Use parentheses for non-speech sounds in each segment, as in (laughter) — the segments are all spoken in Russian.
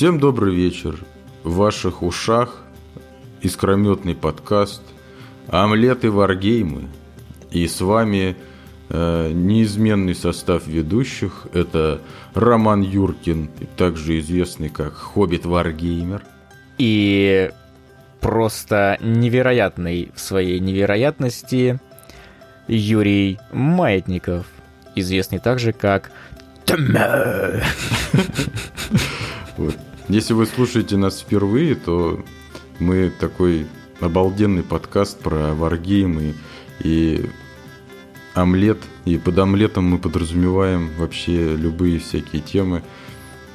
Всем добрый вечер. В ваших ушах искрометный подкаст «Омлет и варгеймы». И с вами э, неизменный состав ведущих. Это Роман Юркин, также известный как Хоббит Варгеймер. И просто невероятный в своей невероятности Юрий Маятников, известный также как (laughs) Вот. Если вы слушаете нас впервые, то мы такой обалденный подкаст про варгеймы и омлет. И под омлетом мы подразумеваем вообще любые всякие темы.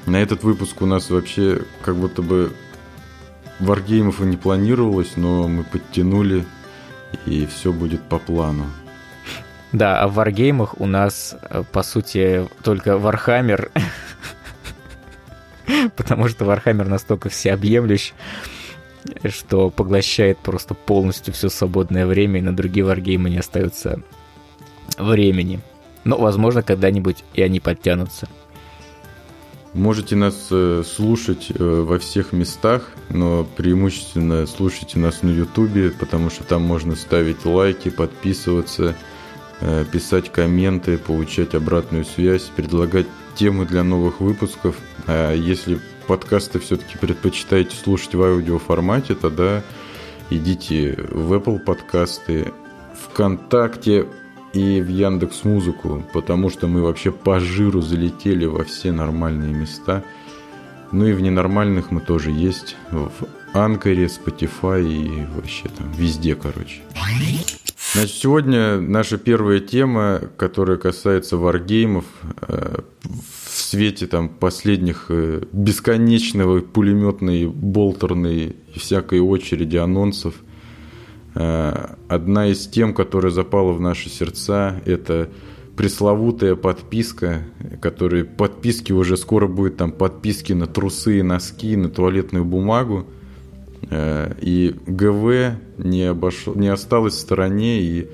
На этот выпуск у нас вообще как будто бы варгеймов и не планировалось, но мы подтянули, и все будет по плану. Да, а в варгеймах у нас, э, по сути, только Вархаммер (laughs) потому что Warhammer настолько всеобъемлющ, что поглощает просто полностью все свободное время, и на другие варгеймы не остается времени. Но, возможно, когда-нибудь и они подтянутся. Можете нас э, слушать э, во всех местах, но преимущественно слушайте нас на Ютубе, потому что там можно ставить лайки, подписываться, э, писать комменты, получать обратную связь, предлагать темы для новых выпусков. А если подкасты все-таки предпочитаете слушать в аудиоформате, тогда идите в Apple подкасты, ВКонтакте и в Яндекс Музыку, потому что мы вообще по жиру залетели во все нормальные места. Ну и в ненормальных мы тоже есть. В Анкоре, Spotify и вообще там везде, короче. Значит, сегодня наша первая тема, которая касается варгеймов, э, в свете там последних э, бесконечного пулеметной, болтерной и всякой очереди анонсов. Э, одна из тем, которая запала в наши сердца, это пресловутая подписка, которые подписки уже скоро будет там подписки на трусы и носки, на туалетную бумагу. Э, и ГВ не, обошел, не осталось в стороне. И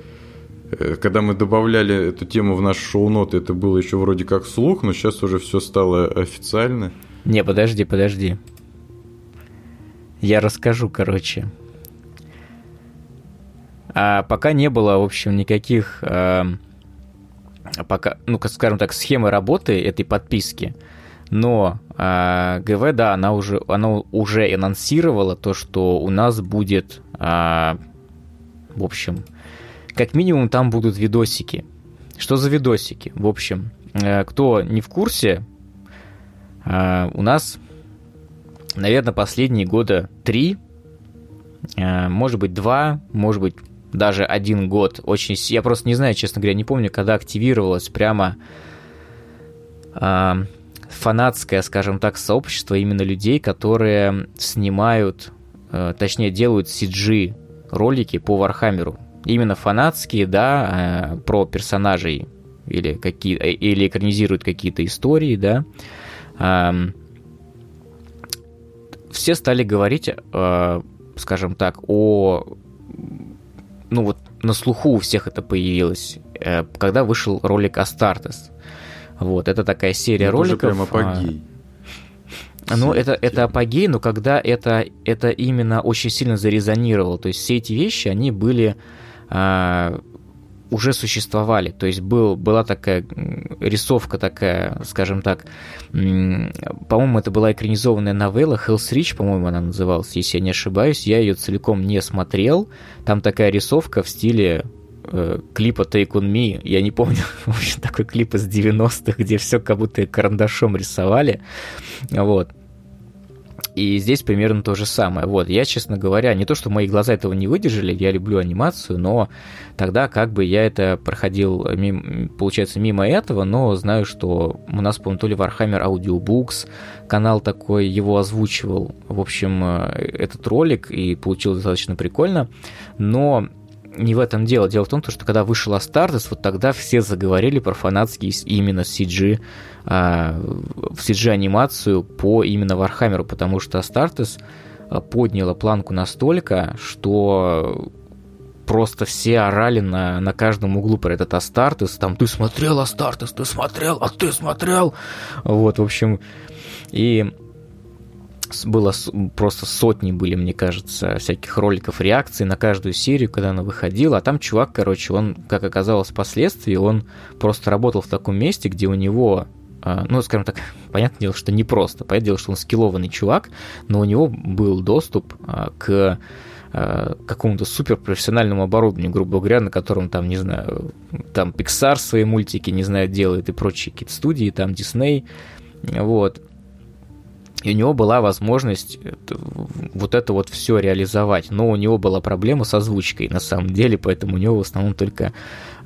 э, когда мы добавляли эту тему в наш шоу-ноты, это было еще вроде как слух, но сейчас уже все стало официально. Не, подожди, подожди. Я расскажу, короче. А пока не было, в общем, никаких, а, пока, ну, скажем так, схемы работы этой подписки но э, ГВ, да, она уже, она уже анонсировала то, что у нас будет, э, в общем, как минимум там будут видосики. Что за видосики? В общем, э, кто не в курсе, э, у нас, наверное, последние года три, э, может быть, два, может быть, даже один год. Очень, я просто не знаю, честно говоря, не помню, когда активировалась прямо фанатское, скажем так, сообщество именно людей, которые снимают, э, точнее делают CG ролики по Вархаммеру. Именно фанатские, да, э, про персонажей или, какие, э, или экранизируют какие-то истории, да. Все стали говорить, скажем так, о... Ну вот на слуху у всех это появилось, когда вышел ролик Астартес. Вот, это такая серия это роликов. Уже прям апогей. А, ну, это, это апогей, но когда это, это именно очень сильно зарезонировало. То есть все эти вещи, они были а, уже существовали. То есть был, была такая рисовка такая, скажем так, по-моему, это была экранизованная новелла Hell's Reach, по-моему, она называлась, если я не ошибаюсь. Я ее целиком не смотрел. Там такая рисовка в стиле э, клипа Take On Me, я не помню, (laughs) в общем, такой клип из 90-х, где все как будто карандашом рисовали, вот. И здесь примерно то же самое. Вот, я, честно говоря, не то, что мои глаза этого не выдержали, я люблю анимацию, но тогда как бы я это проходил, мимо, получается, мимо этого, но знаю, что у нас, по-моему, то ли Warhammer Audiobooks, канал такой, его озвучивал, в общем, э, этот ролик, и получилось достаточно прикольно, но не в этом дело. Дело в том, что когда вышел Астартес, вот тогда все заговорили про фанатский именно CG, а, в CG-анимацию по именно Вархаммеру, потому что Астартес подняла планку настолько, что просто все орали на, на каждом углу про этот Астартес, там, ты смотрел Астартес, ты смотрел, а ты смотрел, вот, в общем, и было просто сотни были, мне кажется, всяких роликов, реакций на каждую серию, когда она выходила. А там чувак, короче, он, как оказалось впоследствии, он просто работал в таком месте, где у него а, ну, скажем так, (laughs) понятное дело, что не просто. Понятное дело, что он скиллованный чувак, но у него был доступ а, к а, какому-то суперпрофессиональному оборудованию, грубо говоря, на котором там, не знаю, там Pixar свои мультики, не знаю, делает и прочие какие-то студии, там Disney, вот. И у него была возможность вот это вот все реализовать. Но у него была проблема с озвучкой, на самом деле, поэтому у него в основном только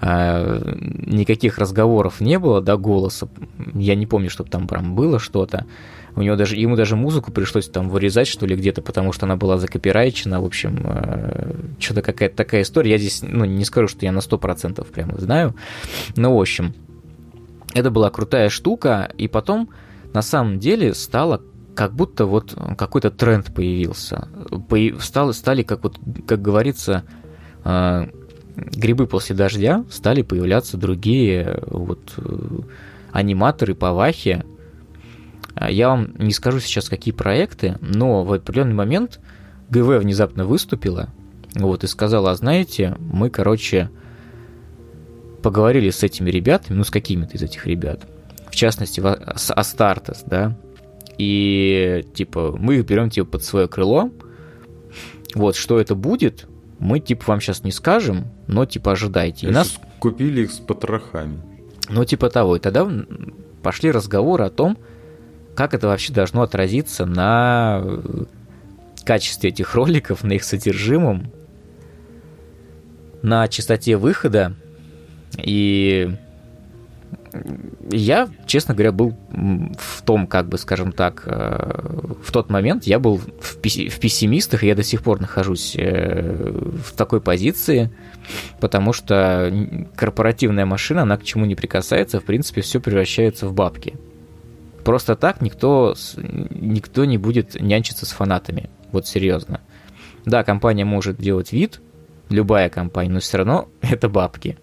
э, никаких разговоров не было до голоса. Я не помню, чтобы там прям было что-то. У него даже, ему даже музыку пришлось там вырезать, что ли, где-то, потому что она была закопирайчена. В общем, э, что-то какая-то такая история. Я здесь, ну, не скажу, что я на 100% прямо знаю. Но, в общем, это была крутая штука. И потом, на самом деле, стало как будто вот какой-то тренд появился. Стали, стали как вот, как говорится, э, грибы после дождя, стали появляться другие вот э, аниматоры по Вахе. Я вам не скажу сейчас, какие проекты, но в определенный момент ГВ внезапно выступила вот, и сказала, а знаете, мы, короче, поговорили с этими ребятами, ну, с какими-то из этих ребят, в частности, с Астартес, да, и типа мы их берем типа под свое крыло. Вот что это будет, мы типа вам сейчас не скажем, но типа ожидайте. И нас купили их с потрохами. Ну типа того. И тогда пошли разговоры о том, как это вообще должно отразиться на качестве этих роликов, на их содержимом, на частоте выхода. И я, честно говоря, был в том, как бы, скажем так, э, в тот момент я был в, пессимистах, и я до сих пор нахожусь э, в такой позиции, потому что корпоративная машина, она к чему не прикасается, в принципе, все превращается в бабки. Просто так никто, никто не будет нянчиться с фанатами. Вот серьезно. Да, компания может делать вид, любая компания, но все равно (laughs) это бабки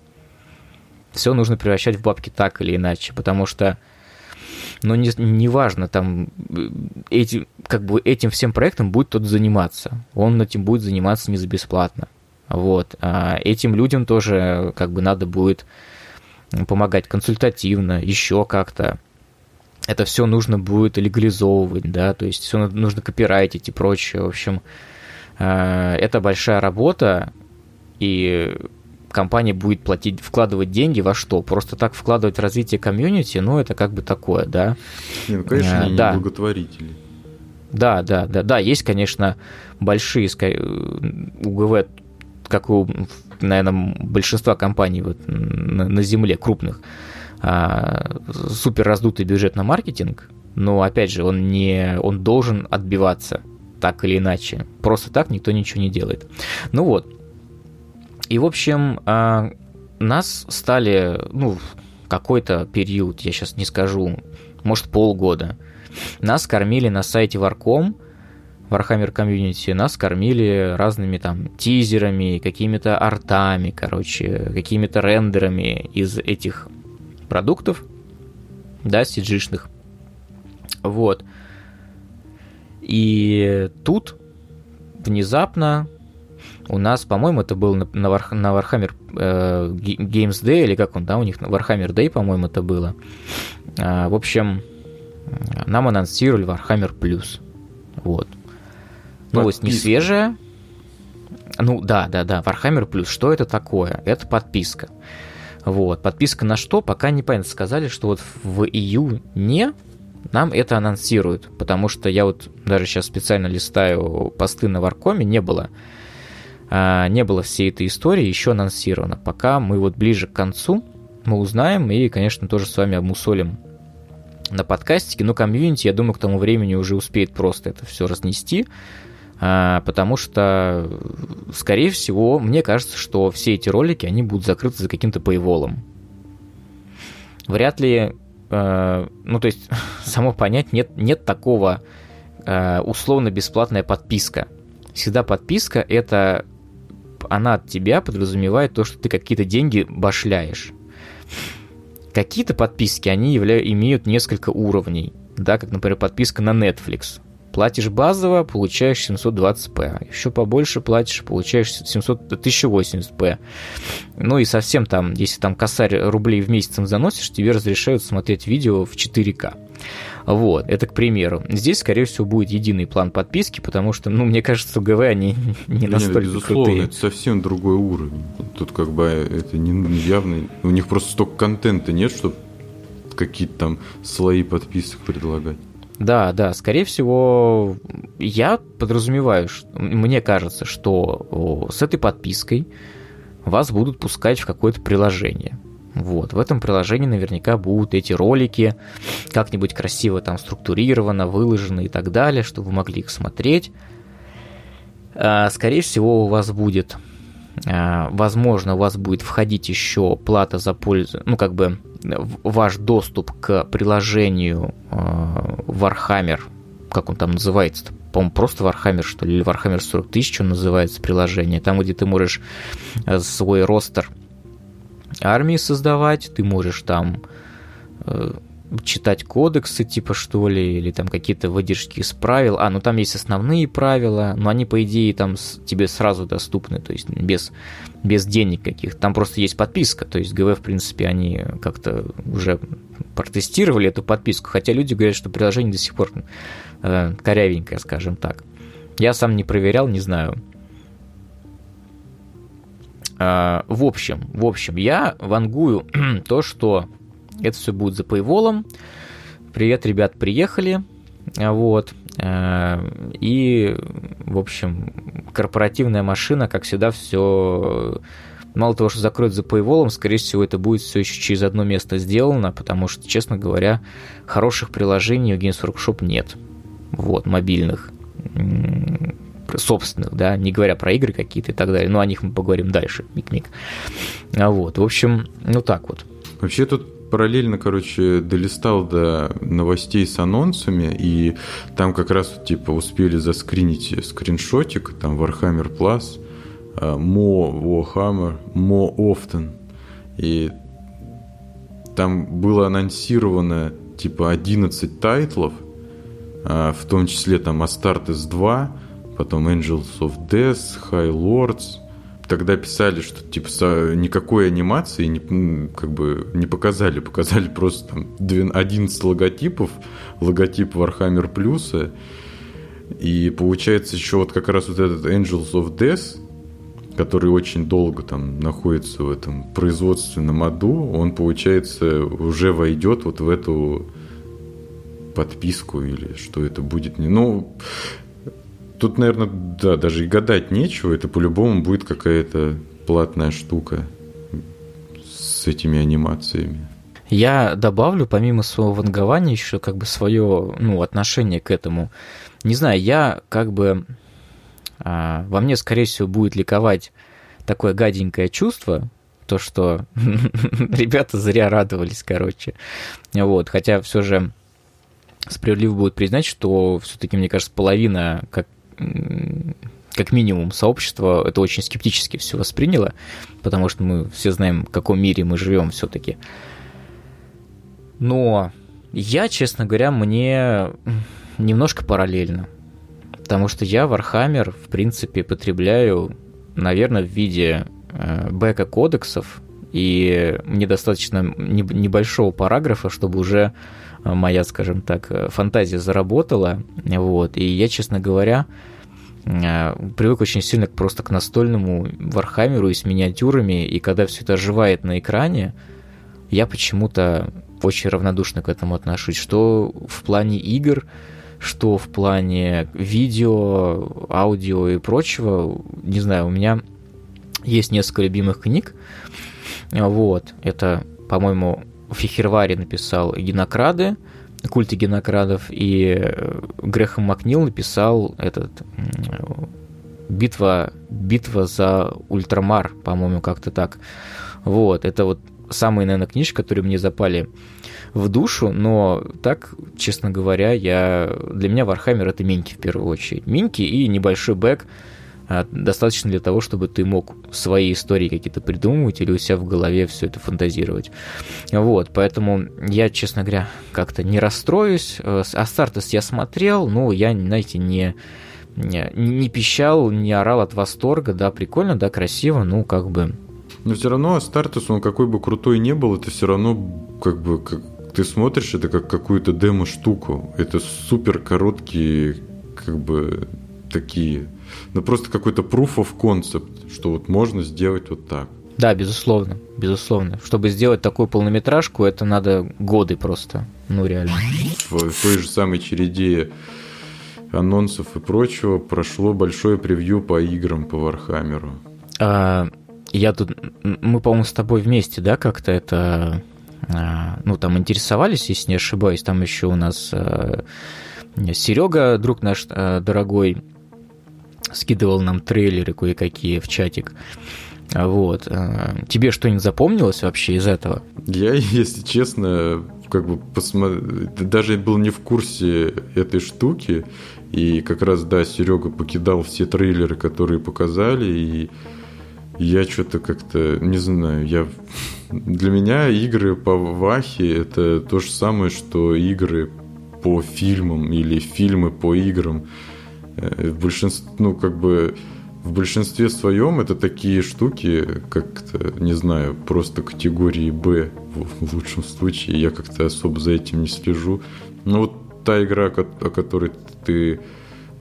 все нужно превращать в бабки так или иначе, потому что, ну, не, не там, э, эти, как бы этим всем проектом будет кто-то заниматься. Он этим будет заниматься не за бесплатно. Вот. А этим людям тоже, как бы, надо будет помогать консультативно, еще как-то. Это все нужно будет легализовывать, да, то есть все нужно копирайтить и прочее. В общем, э, это большая работа, и компания будет платить, вкладывать деньги во что? Просто так вкладывать в развитие комьюнити, ну, это как бы такое, да. Не, ну, конечно, а, они да. не благотворители. Да, да, да, да, есть, конечно, большие УГВ, как у, наверное, большинства компаний вот на, на Земле, крупных, а, супер раздутый бюджет на маркетинг, но, опять же, он, не, он должен отбиваться так или иначе. Просто так никто ничего не делает. Ну вот, и, в общем, а, нас стали, ну, какой-то период, я сейчас не скажу, может, полгода, нас кормили на сайте Warcom, Warhammer Community, нас кормили разными там тизерами, какими-то артами, короче, какими-то рендерами из этих продуктов, да, cg Вот. И тут внезапно у нас, по-моему, это был на, на, на Warhammer э, Games Day, или как он, да, у них на Warhammer Day, по-моему, это было. А, в общем, нам анонсировали Warhammer Plus. Вот. Новость подписка. не свежая. Ну, да, да, да, Warhammer Plus. Что это такое? Это подписка. Вот. Подписка на что? Пока не понятно. Сказали, что вот в июне нам это анонсируют, потому что я вот даже сейчас специально листаю посты на Варкоме, не было не было всей этой истории еще анонсировано. Пока мы вот ближе к концу, мы узнаем и, конечно, тоже с вами обмусолим на подкастике, но комьюнити, я думаю, к тому времени уже успеет просто это все разнести, а, потому что, скорее всего, мне кажется, что все эти ролики, они будут закрыты за каким-то paywall. Вряд ли, а, ну, то есть, (laughs) само понять, нет, нет такого условно-бесплатная подписка. Всегда подписка — это она от тебя подразумевает то, что ты какие-то деньги башляешь. Какие-то подписки, они явля... имеют несколько уровней, да, как, например, подписка на Netflix. Платишь базово, получаешь 720p. Еще побольше платишь, получаешь 700, 1080p. Ну и совсем там, если там косарь рублей в месяц заносишь, тебе разрешают смотреть видео в 4К. Вот, это к примеру. Здесь, скорее всего, будет единый план подписки, потому что, ну, мне кажется, ГВ они (laughs) не настолько нет, безусловно, крутые. это совсем другой уровень. Тут как бы это не явно... У них просто столько контента нет, чтобы какие-то там слои подписок предлагать. Да, да, скорее всего, я подразумеваю, что, мне кажется, что с этой подпиской вас будут пускать в какое-то приложение. Вот, в этом приложении наверняка будут эти ролики как-нибудь красиво там структурировано, выложены и так далее, чтобы вы могли их смотреть. А, скорее всего, у вас будет, а, возможно, у вас будет входить еще плата за пользу, ну, как бы ваш доступ к приложению а, Warhammer, как он там называется, по-моему, просто Warhammer, что ли, или Warhammer 40 тысяч он называется приложение, там, где ты можешь свой ростер армии создавать, ты можешь там э, читать кодексы, типа что ли, или там какие-то выдержки из правил. А, ну там есть основные правила, но они, по идее, там с, тебе сразу доступны, то есть без, без денег каких. Там просто есть подписка, то есть ГВ, в принципе, они как-то уже протестировали эту подписку, хотя люди говорят, что приложение до сих пор э, корявенькое, скажем так. Я сам не проверял, не знаю. А, в общем, в общем, я вангую (clears throat) то, что это все будет за paywall. Привет, ребят, приехали. Вот. А, и, в общем, корпоративная машина, как всегда, все мало того, что закроют за paywall, скорее всего, это будет все еще через одно место сделано, потому что, честно говоря, хороших приложений у Games Workshop нет. Вот, мобильных собственных, да, не говоря про игры какие-то и так далее, но о них мы поговорим дальше, миг-миг. А вот, в общем, ну так вот. Вообще тут параллельно, короче, долистал до новостей с анонсами, и там как раз, типа, успели заскринить скриншотик, там Warhammer Plus, а, More Warhammer, More Often, и там было анонсировано, типа, 11 тайтлов, а, в том числе там Astartes 2, потом Angels of Death, High Lords. Тогда писали, что типа никакой анимации не, как бы не показали, показали просто там 11 логотипов, логотип Warhammer Plus. И получается еще вот как раз вот этот Angels of Death, который очень долго там находится в этом производственном аду, он, получается, уже войдет вот в эту подписку или что это будет. Ну, Тут, наверное, да, даже и гадать нечего. Это по-любому будет какая-то платная штука с этими анимациями. Я добавлю, помимо своего вангования, еще как бы свое ну, отношение к этому. Не знаю, я как бы... А, во мне, скорее всего, будет ликовать такое гаденькое чувство, то, что (laughs) ребята зря радовались, короче. Вот, хотя все же справедливо будет признать, что все-таки, мне кажется, половина как как минимум, сообщество это очень скептически все восприняло, потому что мы все знаем, в каком мире мы живем все-таки. Но я, честно говоря, мне немножко параллельно. Потому что я Warhammer, в принципе, потребляю, наверное, в виде э, бэка кодексов, и мне достаточно небольшого параграфа, чтобы уже моя, скажем так, фантазия заработала. Вот. И я, честно говоря, э, привык очень сильно просто к настольному вархаммеру и с миниатюрами, и когда все это оживает на экране, я почему-то очень равнодушно к этому отношусь, что в плане игр, что в плане видео, аудио и прочего, не знаю, у меня есть несколько любимых книг, вот, это, по-моему, Фихервари написал «Генокрады», культы генокрадов, и э, Грехом Макнил написал этот битва, битва за Ультрамар, по-моему, как-то так. Вот, это вот самые, наверное, книжки, которые мне запали в душу, но так, честно говоря, я для меня Вархаммер это миньки в первую очередь. Миньки и небольшой бэк достаточно для того, чтобы ты мог свои истории какие-то придумывать или у себя в голове все это фантазировать. Вот, поэтому я, честно говоря, как-то не расстроюсь. Э, Астартес я смотрел, но я, знаете, не, не, не пищал, не орал от восторга, да, прикольно, да, красиво, ну, как бы... Но все равно Астартес, он какой бы крутой не был, это все равно как бы как, ты смотришь это как какую-то демо-штуку. Это супер короткие, как бы такие ну просто какой-то proof of concept, что вот можно сделать вот так. Да, безусловно, безусловно. Чтобы сделать такую полнометражку, это надо годы просто, ну реально. В, в той же самой череде анонсов и прочего прошло большое превью по играм по Вархаммеру. А, я тут, мы, по-моему, с тобой вместе, да, как-то это, а, ну, там интересовались, если не ошибаюсь, там еще у нас а, Серега, друг наш а, дорогой, скидывал нам трейлеры кое-какие в чатик. Вот. Э, тебе что-нибудь запомнилось вообще из этого? Я, если честно, как бы посмотр... даже был не в курсе этой штуки. И как раз, да, Серега покидал все трейлеры, которые показали, и я что-то как-то, не знаю, я... Для меня игры по Вахе это то же самое, что игры по фильмам или фильмы по играм. Э, в большинстве, ну, как бы в большинстве своем это такие штуки, как-то, не знаю, просто категории Б в лучшем случае. Я как-то особо за этим не слежу. Но вот та игра, о которой ты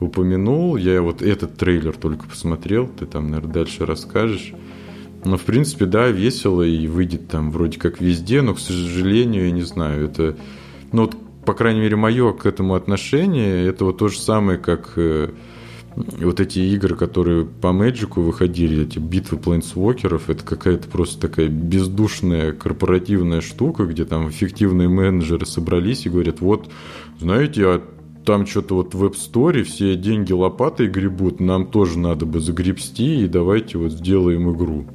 упомянул, я вот этот трейлер только посмотрел, ты там, наверное, дальше расскажешь. Но, в принципе, да, весело и выйдет там вроде как везде, но, к сожалению, я не знаю, это... Ну, вот по крайней мере, мое к этому отношение, это вот то же самое, как э, вот эти игры, которые по Мэджику выходили, эти битвы плейнсвокеров, это какая-то просто такая бездушная корпоративная штука, где там эффективные менеджеры собрались и говорят, вот, знаете, а там что-то вот в App Store все деньги лопатой гребут, нам тоже надо бы загребсти, и давайте вот сделаем игру.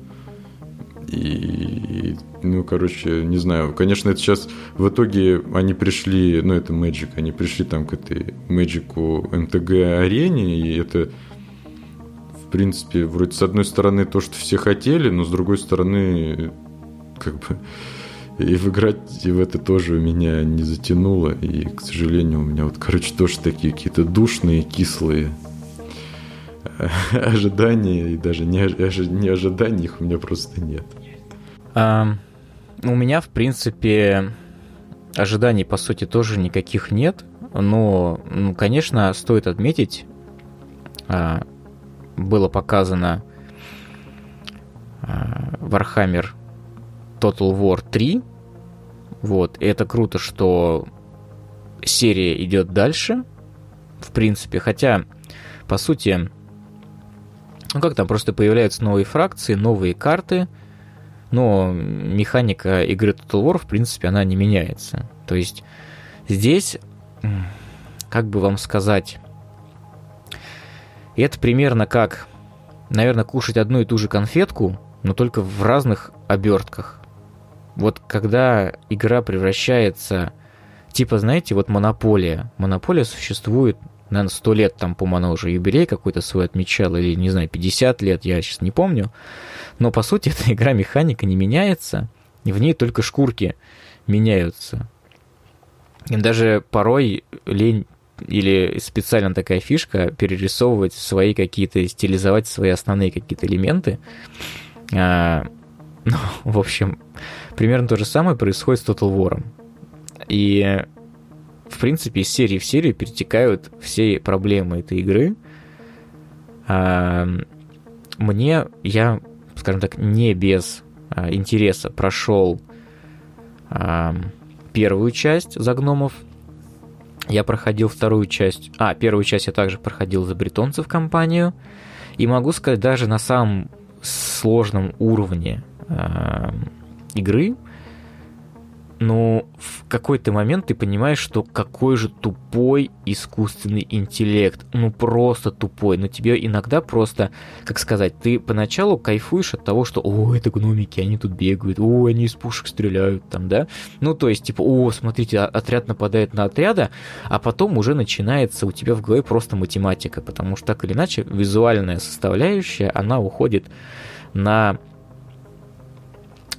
И, ну, короче, не знаю. Конечно, это сейчас в итоге они пришли, ну, это Magic, они пришли там к этой Magic MTG арене, и это, в принципе, вроде с одной стороны то, что все хотели, но с другой стороны, как бы, и в играть в это тоже меня не затянуло, и, к сожалению, у меня вот, короче, тоже такие какие-то душные, кислые (laughs) ожидания, и даже не ожиданий их у меня просто нет. А, у меня, в принципе, ожиданий, по сути, тоже никаких нет, но, ну, конечно, стоит отметить, а, было показано а, Warhammer Total War 3, вот, и это круто, что серия идет дальше, в принципе, хотя, по сути, ну как там, просто появляются новые фракции, новые карты, но механика игры Total War, в принципе, она не меняется. То есть здесь, как бы вам сказать, это примерно как, наверное, кушать одну и ту же конфетку, но только в разных обертках. Вот когда игра превращается, типа, знаете, вот монополия. Монополия существует наверное, 100 лет, там, она уже юбилей какой-то свой отмечала, или, не знаю, 50 лет, я сейчас не помню. Но, по сути, (laughs) эта игра механика не меняется, и в ней только шкурки меняются. И даже порой лень или специально такая фишка перерисовывать свои какие-то, стилизовать свои основные какие-то элементы. А, ну, в общем, примерно то же самое происходит с Total War. И в принципе, из серии в серию перетекают все проблемы этой игры. А, мне, я, скажем так, не без а, интереса прошел а, первую часть за гномов. Я проходил вторую часть. А, первую часть я также проходил за бретонцев компанию. И могу сказать, даже на самом сложном уровне игры ну, в какой-то момент ты понимаешь, что какой же тупой искусственный интеллект. Ну, просто тупой. Но тебе иногда просто, как сказать, ты поначалу кайфуешь от того, что, о, это гномики, они тут бегают, о, они из пушек стреляют там, да? Ну, то есть, типа, о, смотрите, отряд нападает на отряда, а потом уже начинается у тебя в голове просто математика, потому что так или иначе визуальная составляющая, она уходит на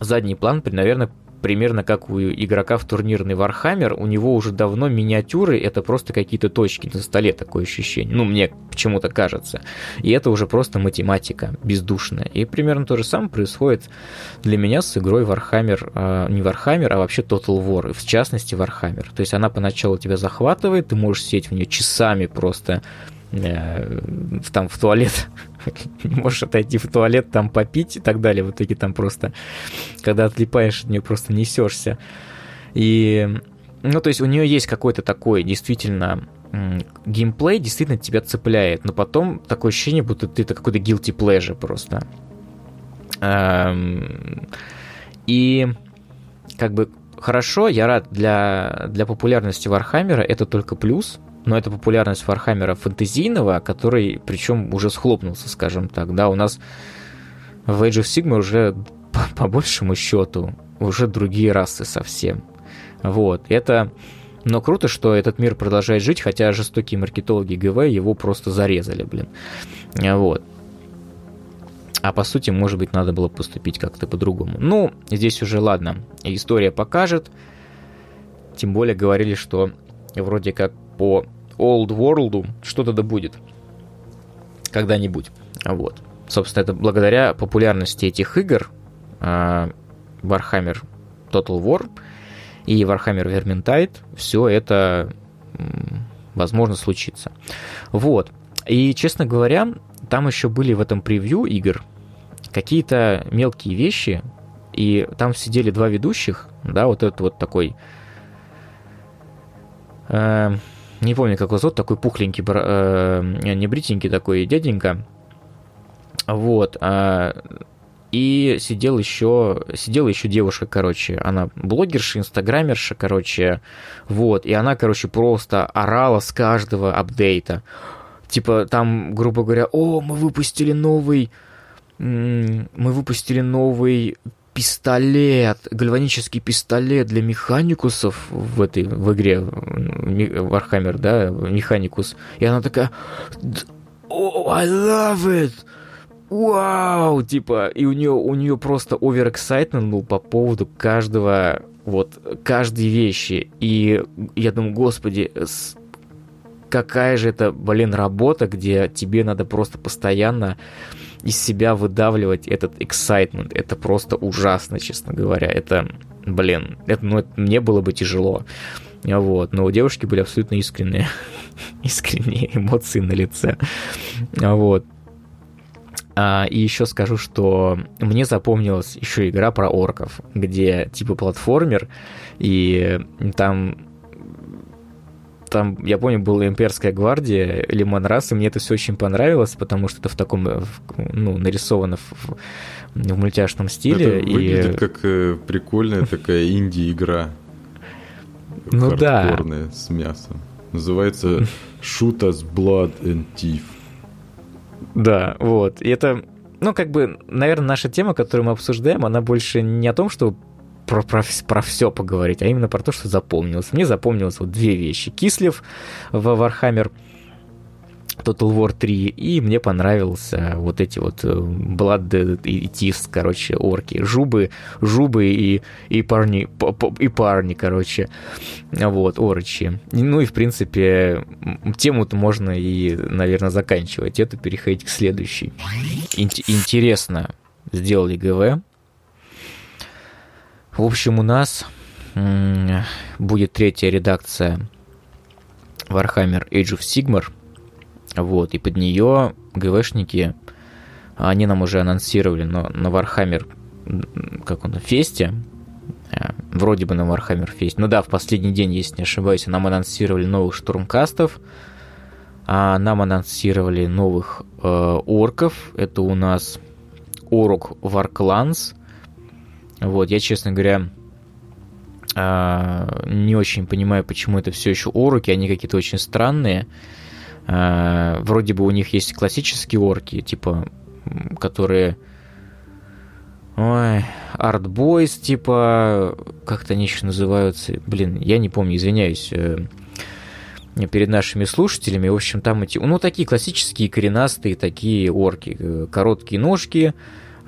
задний план, наверное, примерно как у игрока в турнирный Warhammer, у него уже давно миниатюры это просто какие-то точки на столе, такое ощущение. Ну, мне почему-то кажется. И это уже просто математика бездушная. И примерно то же самое происходит для меня с игрой Warhammer, э, не Warhammer, а вообще Total War, в частности Warhammer. То есть она поначалу тебя захватывает, ты можешь сидеть в нее часами просто э, там в туалет (laughs) можешь отойти в туалет, там попить и так далее. В итоге там просто, когда отлипаешь от нее, просто несешься. И, ну, то есть у нее есть какой-то такой действительно геймплей действительно тебя цепляет, но потом такое ощущение, будто ты это какой-то guilty pleasure просто. И как бы хорошо, я рад для, для популярности Вархаммера, это только плюс, но это популярность Вархаммера фэнтезийного, который причем уже схлопнулся, скажем так. Да, у нас в Age of Sigmar уже по, по большему счету уже другие расы совсем. Вот, это... Но круто, что этот мир продолжает жить, хотя жестокие маркетологи ГВ его просто зарезали, блин. Вот. А по сути, может быть, надо было поступить как-то по-другому. Ну, здесь уже ладно, история покажет. Тем более говорили, что вроде как по Old World что-то да будет. Когда-нибудь. Вот. Собственно, это благодаря популярности этих игр uh, Warhammer Total War и Warhammer Vermintide все это возможно случится. Вот. И, честно говоря, там еще были в этом превью игр какие-то мелкие вещи, и там сидели два ведущих, да, вот этот вот такой э, не помню, как его зовут, такой пухленький, э, не бритенький такой дяденька. Вот. Э, и сидел еще, сидела еще девушка, короче, она блогерша, инстаграмерша, короче, вот, и она, короче, просто орала с каждого апдейта. Типа там, грубо говоря, о, мы выпустили новый, мы выпустили новый пистолет, гальванический пистолет для механикусов в этой в игре Warhammer, да, механикус. И она такая, oh, I love it! Вау! Типа, и у нее, у нее просто оверэксайтмент был по поводу каждого, вот, каждой вещи. И я думаю, господи, какая же это, блин, работа, где тебе надо просто постоянно из себя выдавливать этот excitement. Это просто ужасно, честно говоря. Это, блин, это, ну, это мне было бы тяжело. Вот, но у девушки были абсолютно искренние, (laughs) искренние эмоции на лице. Вот. А, и еще скажу, что мне запомнилась еще игра про орков, где типа платформер, и там там, я помню, была имперская гвардия, Лимон Рас, и мне это все очень понравилось, потому что это в таком, ну, нарисовано в, в мультяшном стиле. Это выглядит и... как э, прикольная такая инди-игра. Ну да. с мясом. Называется Shoot Us Blood and Teeth. Да, вот. И это, ну, как бы, наверное, наша тема, которую мы обсуждаем, она больше не о том, что про, про, про все поговорить, а именно про то, что запомнилось. Мне запомнилось вот две вещи. Кислев в Warhammer Total War 3, и мне понравился вот эти вот э, Blood и Тис, короче, орки. Жубы, жубы и, и парни, и парни, короче, вот, орочи. Ну и, в принципе, тему-то можно и, наверное, заканчивать. Это переходить к следующей. Ин- интересно сделали ГВ, в общем, у нас будет третья редакция Warhammer Age of Sigmar. Вот, и под нее ГВшники, они нам уже анонсировали но на Warhammer, как он, фесте, э, вроде бы на Warhammer фесте. Ну да, в последний день, если не ошибаюсь, нам анонсировали новых штурмкастов, а нам анонсировали новых э, орков. Это у нас Орок Варкланс, вот, я, честно говоря, А, не очень понимаю, почему это все еще орки, они какие-то очень странные. А, вроде бы у них есть классические орки, типа, которые... Ой, Boys, типа, как-то они еще называются. Блин, я не помню, извиняюсь э, перед нашими слушателями. В общем, там эти, ну, такие классические коренастые такие орки. Э, короткие ножки,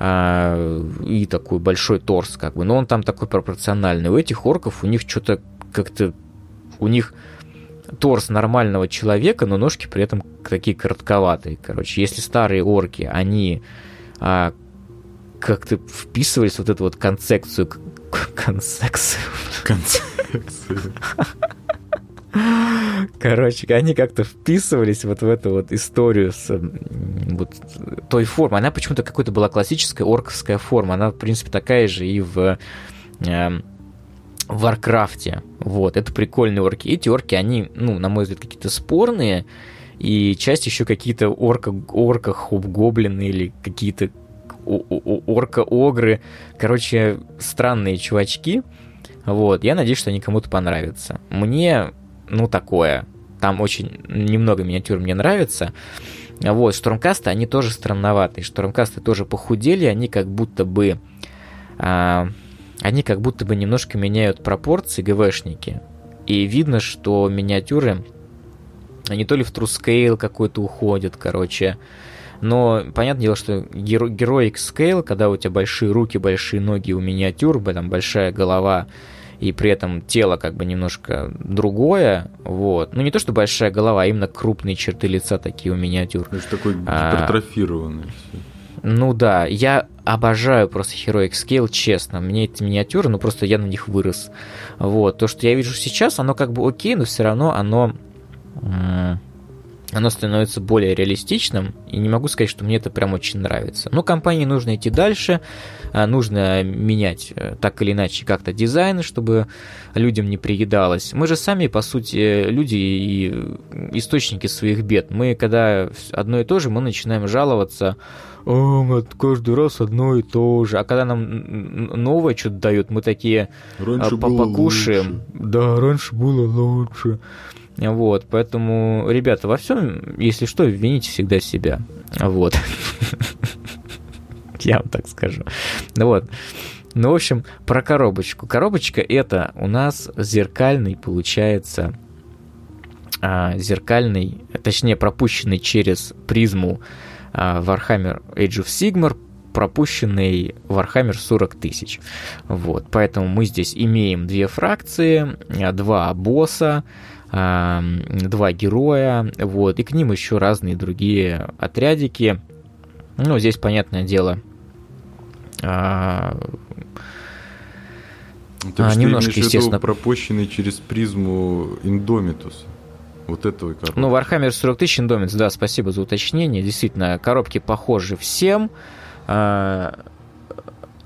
и такой большой торс, как бы. Но он там такой пропорциональный. У этих орков у них что-то как-то... У них торс нормального человека, но ножки при этом такие коротковатые. Короче, если старые орки, они а, как-то вписывались в вот эту вот концепцию... Концепцию. Концепцию. Короче, они как-то вписывались вот в эту вот историю с вот той формой. Она почему-то какой-то была классическая орковская форма. Она, в принципе, такая же и в э, Варкрафте. Вот, это прикольные орки. Эти орки, они, ну, на мой взгляд, какие-то спорные, и часть еще какие-то орка, орка хоб-гоблины или какие-то орка-огры. Короче, странные чувачки. Вот, я надеюсь, что они кому-то понравятся. Мне ну, такое. Там очень немного миниатюр мне нравится. Вот, штурмкасты, они тоже странноватые. Штурмкасты тоже похудели, они как будто бы... А, они как будто бы немножко меняют пропорции ГВшники. И видно, что миниатюры, они то ли в трускейл какой-то уходят, короче. Но понятное дело, что геро героик скейл, когда у тебя большие руки, большие ноги у миниатюр, там большая голова, и при этом тело как бы немножко другое, вот. Ну, не то, что большая голова, а именно крупные черты лица такие у миниатюр. То есть такой гипертрофированный. А, ну да, я обожаю просто Heroic Scale, честно. Мне эти миниатюры, ну просто я на них вырос. Вот, то, что я вижу сейчас, оно как бы окей, но все равно оно оно становится более реалистичным, и не могу сказать, что мне это прям очень нравится. Но компании нужно идти дальше, а, нужно менять э, так или иначе как-то дизайны, чтобы людям не приедалось. Мы же сами, по сути, люди и источники своих бед. Мы, когда одно и то же, мы начинаем жаловаться, о, мы каждый раз одно и то же. А когда нам новое что-то дают, мы такие раньше покушаем. Было лучше. Да, раньше было лучше. Вот, поэтому, ребята, во всем, если что, вините всегда себя. Вот. (laughs) Я вам так скажу. Ну вот. Ну, в общем, про коробочку. Коробочка это у нас зеркальный, получается, а, зеркальный, точнее, пропущенный через призму а, Warhammer Age of Sigmar, пропущенный Warhammer 40 тысяч. Вот, поэтому мы здесь имеем две фракции, два босса, два героя, вот, и к ним еще разные другие отрядики. Ну, здесь, понятное дело, а, а, немножко, естественно... пропущенный через призму Индомитус. Вот этого коробки. Ну, Warhammer 40 тысяч Индомитус, да, спасибо за уточнение. Действительно, коробки похожи всем. А,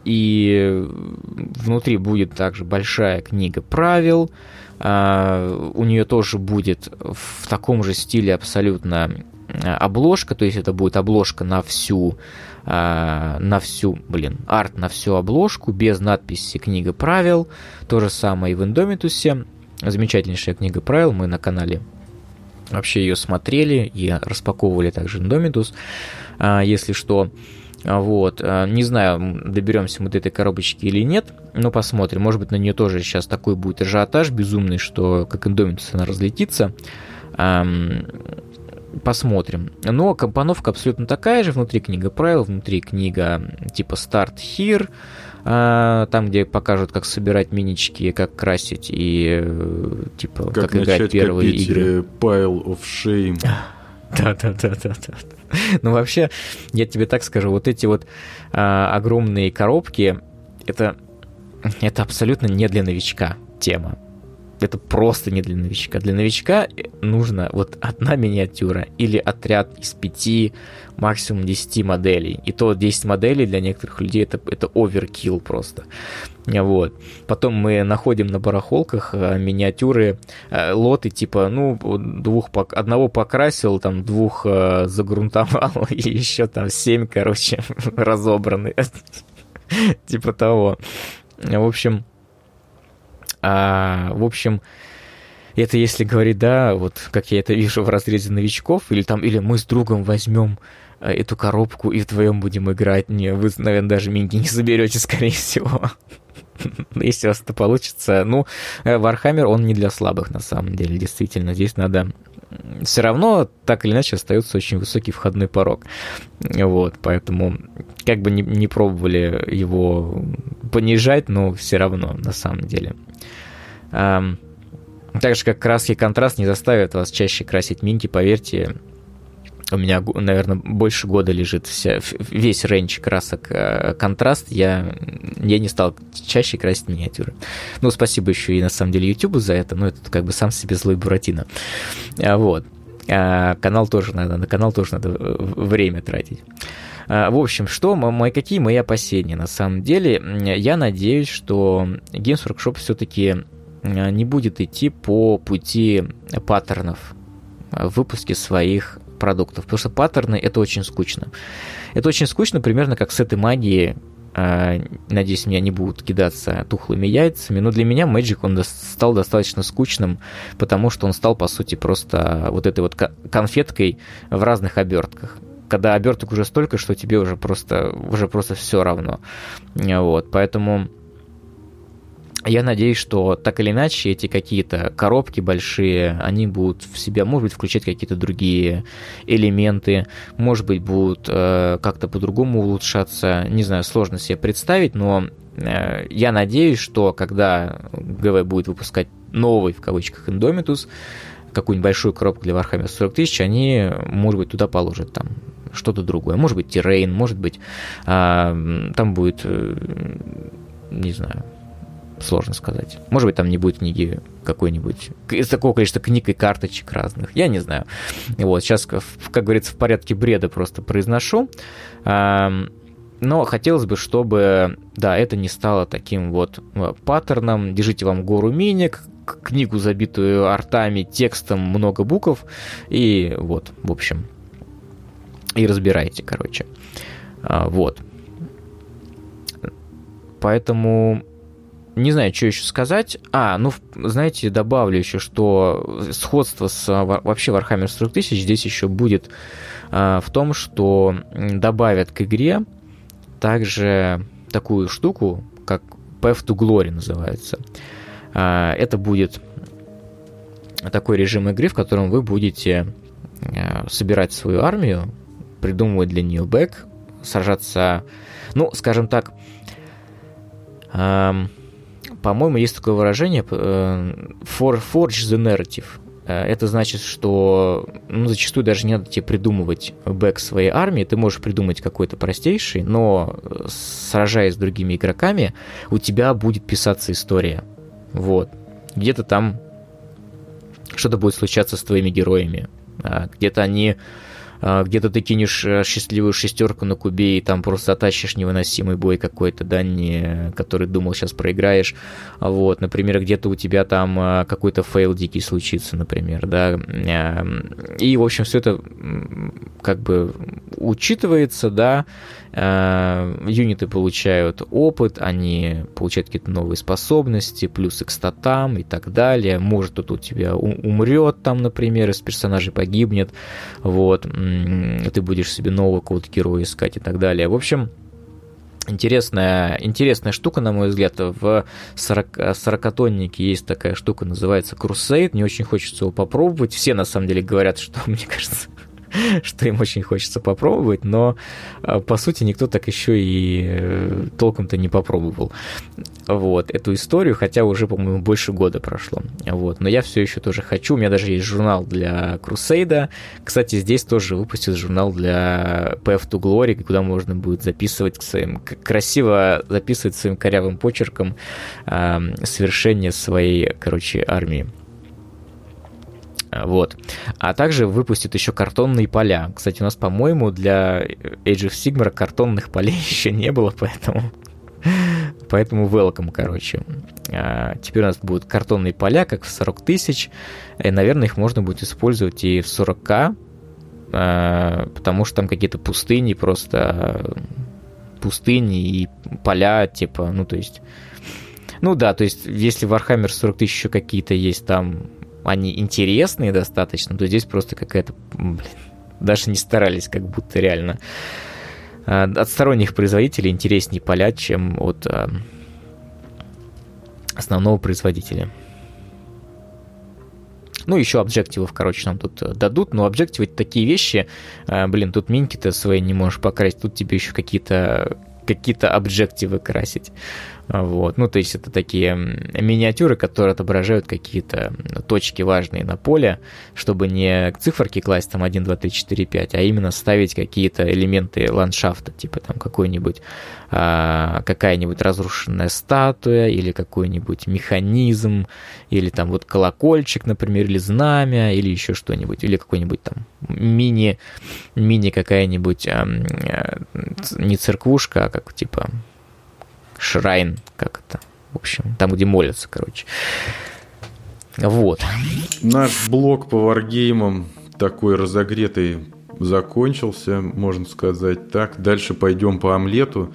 и внутри будет также большая книга правил. А, у нее тоже будет в таком же стиле абсолютно а, обложка, то есть это будет обложка на всю, а, на всю, блин, арт на всю обложку, без надписи «Книга правил». То же самое и в Индомитусе. Замечательнейшая книга правил, мы на канале вообще ее смотрели и распаковывали также Индомитус, если что. Вот. Э, не знаю, доберемся мы до этой коробочки или нет, но посмотрим. Может быть, на нее тоже сейчас такой будет ажиотаж безумный, что как Индомитус она разлетится. Посмотрим. Но компоновка абсолютно такая же. Внутри книга правил, внутри книга типа Start Here. А, там, где покажут, как собирать минички, как красить и э, типа как, как играть первые игры. Э, pile of Shame. (laughs) Да, да, да, да, да. Ну, вообще, я тебе так скажу, вот эти вот а, огромные коробки, это, это абсолютно не для новичка тема это просто не для новичка. Для новичка нужно вот одна миниатюра или отряд из пяти, максимум 10 моделей. И то 10 моделей для некоторых людей это, это оверкилл просто. Вот. Потом мы находим на барахолках э, миниатюры, э, лоты типа, ну, двух, одного покрасил, там, двух э, загрунтовал, (laughs) и еще там семь, короче, (laughs) разобраны. (laughs) Типа того. В общем, А, в общем, это если говорить, да, вот как я это вижу в разрезе новичков, или там, или мы с другом возьмем э, эту коробку и вдвоем будем играть. Не, вы, наверное, даже минги не заберете, (laughs) скорее всего. (laughs) Если у вас это получится. Ну, Warhammer, э, он не для слабых, на самом деле, действительно. Здесь надо... Все равно, так или иначе, остается очень высокий входной порог. Вот, поэтому, как бы не, не пробовали его понижать, но все равно, на самом деле. Так же, как краски и контраст не заставят вас чаще красить минки, поверьте, у меня, наверное, больше года лежит вся, весь рейндж красок э, контраст. Я, я не стал чаще красить миниатюры. Ну, спасибо еще и на самом деле YouTube за это. Ну, это как бы сам себе злой Буратино. А, вот. А, канал тоже надо, на канал тоже надо э, время тратить. А, в общем, что мои, какие мои опасения? На самом деле, я надеюсь, что Games Workshop все-таки не будет идти по пути паттернов в выпуске своих продуктов, потому что паттерны это очень скучно. Это очень скучно, примерно как сеты магии. А, надеюсь, меня не будут кидаться тухлыми яйцами, но для меня Magic он стал достаточно скучным, потому что он стал, по сути, просто вот этой вот конфеткой в разных обертках когда оберток уже столько, что тебе уже просто, уже просто все равно. Вот, поэтому я надеюсь, что так или иначе эти какие-то коробки большие, они будут в себя, может быть, включать какие-то другие элементы, может быть, будут э, как-то по-другому улучшаться. Не знаю, сложно себе представить, но э, я надеюсь, что когда ГВ будет выпускать новый, в кавычках, Indomitus, какую-нибудь большую коробку для Warhammer 40 тысяч, они, может быть, туда положат там что-то другое. Может быть, террейн, может быть, э, там будет, э, не знаю, сложно сказать. Может быть, там не будет книги какой-нибудь, из такого количества книг и карточек разных, я не знаю. Вот, сейчас, как говорится, в порядке бреда просто произношу. Но хотелось бы, чтобы, да, это не стало таким вот э, паттерном. Держите вам гору миник, книгу, забитую артами, текстом, много букв. И вот, в общем, и разбирайте, короче. А, вот. Поэтому не знаю, что еще сказать. А, ну, знаете, добавлю еще, что сходство с вообще Warhammer 40 тысяч здесь еще будет а, в том, что добавят к игре также такую штуку, как Path to Glory называется. А, это будет такой режим игры, в котором вы будете а, собирать свою армию, придумывать для нее бэк, сражаться, ну, скажем так, по-моему, есть такое выражение э, for, forge the narrative. Э, это значит, что ну, зачастую даже не надо тебе придумывать бэк своей армии, ты можешь придумать какой-то простейший, но э, сражаясь с другими игроками, у тебя будет писаться история. Вот. Где-то там что-то будет случаться с твоими героями. А, где-то они где-то ты кинешь э, счастливую шестерку на кубе и там просто затащишь невыносимый бой какой-то, да, не, который думал сейчас проиграешь. Вот, например, где-то у тебя там а, какой-то фейл дикий случится, например, да. И, в общем, все это как бы учитывается, да, Э, юниты получают опыт, они получают какие-то новые способности, плюсы к статам и так далее. Может, кто-то у тебя умрет там, например, из персонажей погибнет, вот, ты будешь себе нового какого-то героя искать и так далее. В общем, Интересная, интересная штука, на мой взгляд. В 40, 40 есть такая штука, называется Crusade. Мне очень хочется его попробовать. Все, на самом деле, говорят, что, (laughs) мне кажется, (laughs) что им очень хочется попробовать, но а, по сути никто так еще и э, толком-то не попробовал вот эту историю, хотя уже, по-моему, больше года прошло. Вот. Но я все еще тоже хочу. У меня даже есть журнал для Крусейда. Кстати, здесь тоже выпустят журнал для Path to Glory, куда можно будет записывать своим, красиво записывать своим корявым почерком э, совершение своей, короче, армии. Вот. А также выпустит еще картонные поля. Кстати, у нас, по-моему, для Age of Sigmar картонных полей (laughs) еще не было, поэтому... Поэтому welcome, короче. А, теперь у нас будут картонные поля, как в 40 тысяч. И, наверное, их можно будет использовать и в 40к, а, потому что там какие-то пустыни, просто пустыни и поля, типа, ну, то есть Ну да, то есть если Warhammer 40 тысяч еще какие-то есть там, они интересные достаточно, то здесь просто какая-то, блин, даже не старались, как будто реально. А, от сторонних производителей интереснее полять, чем от а, основного производителя. Ну, еще объективов, короче, нам тут э, дадут, но объективы такие вещи, э, блин, тут миньки-то свои не можешь покрасить, тут тебе еще какие-то какие-то объективы красить. Вот. Ну, то есть это такие миниатюры, которые отображают какие-то точки важные на поле, чтобы не к циферке класть там 1, 2, 3, 4, 5, а именно ставить какие-то элементы ландшафта, типа там какой-нибудь а, какая-нибудь разрушенная статуя или какой-нибудь механизм, или там вот колокольчик, например, или знамя, или еще что-нибудь, или какой-нибудь там мини, мини какая-нибудь а, не церквушка, а как типа Шрайн, как это, в общем, там, где молятся, короче. Вот. Наш блог по варгеймам такой разогретый закончился, можно сказать так. Дальше пойдем по омлету.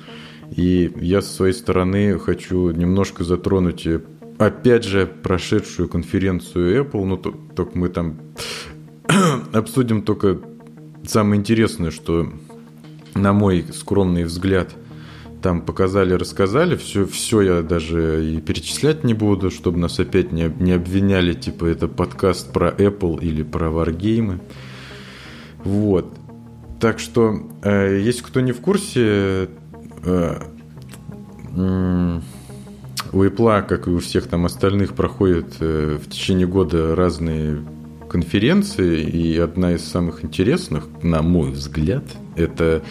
И я со своей стороны хочу немножко затронуть, э, опять же, прошедшую конференцию Apple. Ну, только мы там (coughs) обсудим только самое интересное, что, на мой скромный взгляд, там показали, рассказали, все, все я даже и перечислять не буду, чтобы нас опять не, не обвиняли, типа это подкаст про Apple или про варгеймы. Вот. Так что, э, если кто не в курсе, э, э, у Apple, как и у всех там остальных, проходят э, в течение года разные конференции, и одна из самых интересных, на мой взгляд, это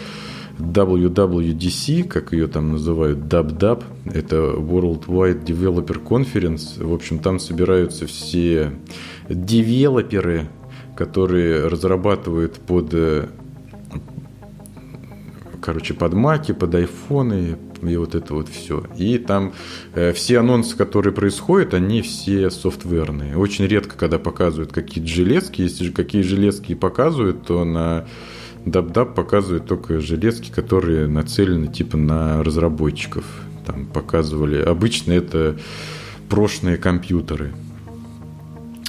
WWDC, как ее там называют, DubDub, это World Wide Developer Conference. В общем, там собираются все девелоперы, которые разрабатывают под э, короче, под маки, под айфоны и вот это вот все. И там э, все анонсы, которые происходят, они все софтверные. Очень редко, когда показывают какие-то железки. Если же какие железки показывают, то на DubDub показывает только железки, которые нацелены типа на разработчиков. Там показывали. Обычно это прошлые компьютеры.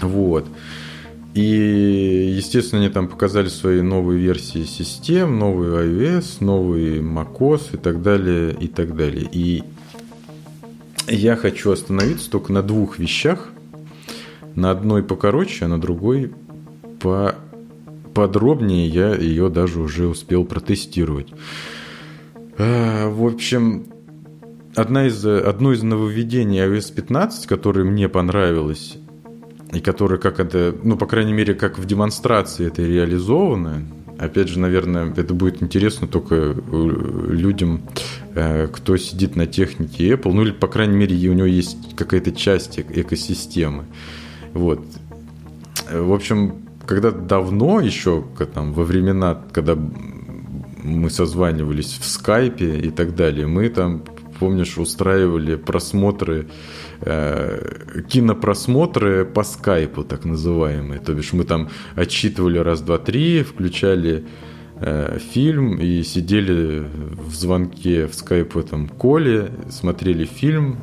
Вот. И, естественно, они там показали свои новые версии систем, новый iOS, новый macOS и так далее, и так далее. И я хочу остановиться только на двух вещах. На одной покороче, а на другой по подробнее я ее даже уже успел протестировать. А, в общем, одна из, одно из нововведений iOS 15, которое мне понравилось, и которое, как это, ну, по крайней мере, как в демонстрации это реализовано, опять же, наверное, это будет интересно только э, людям, э, кто сидит на технике Apple, ну или, по крайней мере, у него есть какая-то часть экосистемы. Вот. В общем, когда давно еще, там, во времена, когда мы созванивались в скайпе и так далее, мы там, помнишь, устраивали просмотры, э, кинопросмотры по скайпу, так называемые. То бишь мы там отчитывали раз, два, три, включали э, фильм и сидели в звонке в скайп в этом коле, смотрели фильм.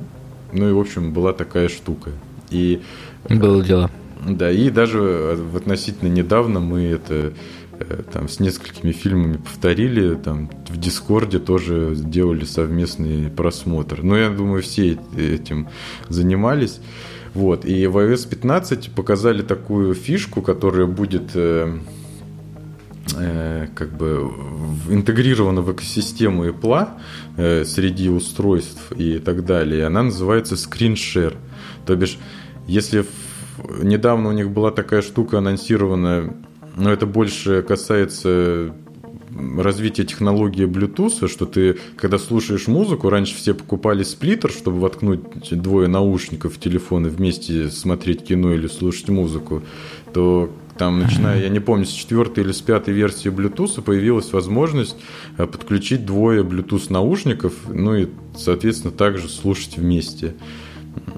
Ну и, в общем, была такая штука. И, Было дело. Да, и даже в относительно недавно мы это э, там с несколькими фильмами повторили, там в Дискорде тоже делали совместный просмотр. Но я думаю, все этим занимались. Вот. И в iOS 15 показали такую фишку, которая будет э, э, как бы интегрирована в экосистему Apple э, среди устройств и так далее. Она называется Share. То бишь, если в недавно у них была такая штука анонсирована, но это больше касается развития технологии Bluetooth, что ты, когда слушаешь музыку, раньше все покупали сплиттер, чтобы воткнуть двое наушников в телефон и вместе смотреть кино или слушать музыку, то там, начиная, я не помню, с четвертой или с пятой версии Bluetooth появилась возможность э, подключить двое Bluetooth наушников, ну и, соответственно, также слушать вместе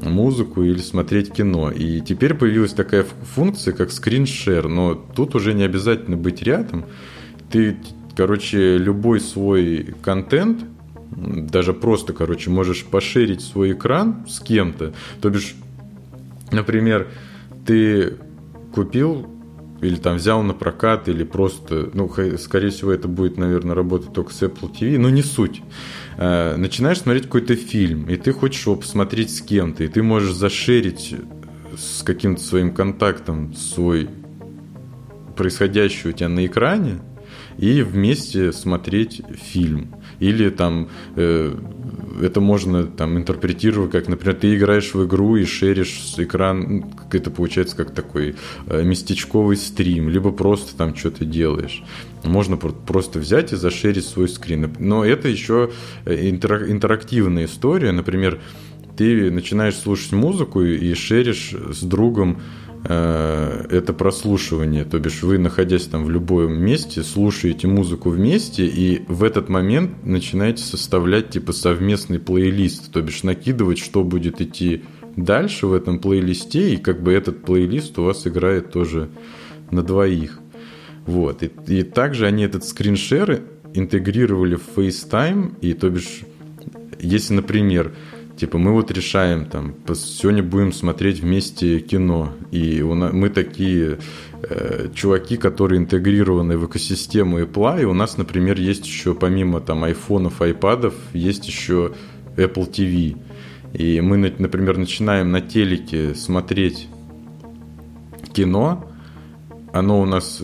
музыку или смотреть кино. И теперь появилась такая функция, как скриншер, но тут уже не обязательно быть рядом. Ты, короче, любой свой контент даже просто, короче, можешь поширить свой экран с кем-то. То бишь, например, ты купил или там взял на прокат, или просто, ну, скорее всего, это будет, наверное, работать только с Apple TV, но не суть. Э, начинаешь смотреть какой-то фильм, и ты хочешь его посмотреть с кем-то, и ты можешь зашерить с каким-то своим контактом свой происходящий у тебя на экране, и вместе смотреть фильм. Или там э, это можно там интерпретировать, как, например, ты играешь в игру и шеришь экран, это получается как такой э, местечковый стрим, либо просто там что-то делаешь. Можно просто взять и зашерить свой скрин. Но это еще э, интерактивная история. Например, ты начинаешь слушать музыку и шеришь с другом это прослушивание, то бишь вы, находясь там в любом месте, слушаете музыку вместе, и в этот момент начинаете составлять типа совместный плейлист, то бишь накидывать, что будет идти дальше в этом плейлисте, и как бы этот плейлист у вас играет тоже на двоих. Вот. И, и также они этот скриншер интегрировали в FaceTime, и то бишь, если, например, Типа мы вот решаем там, сегодня будем смотреть вместе кино, и у нас, мы такие э, чуваки, которые интегрированы в экосистему Apple, и у нас, например, есть еще помимо там айфонов, айпадов, есть еще Apple TV. И мы, например, начинаем на телеке смотреть кино, оно у нас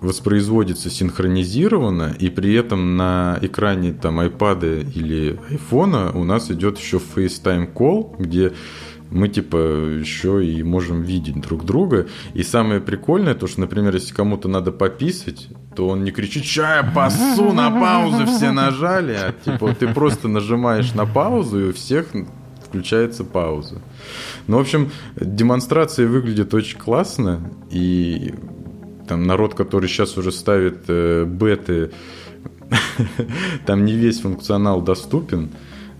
воспроизводится синхронизированно, и при этом на экране там iPad или iPhone у нас идет еще FaceTime Call, где мы типа еще и можем видеть друг друга. И самое прикольное, то, что, например, если кому-то надо пописать, то он не кричит «Ща я пасу, на паузу все нажали», а типа ты просто нажимаешь на паузу, и у всех включается пауза. Ну, в общем, демонстрация выглядит очень классно, и там народ, который сейчас уже ставит э, беты, (laughs) там не весь функционал доступен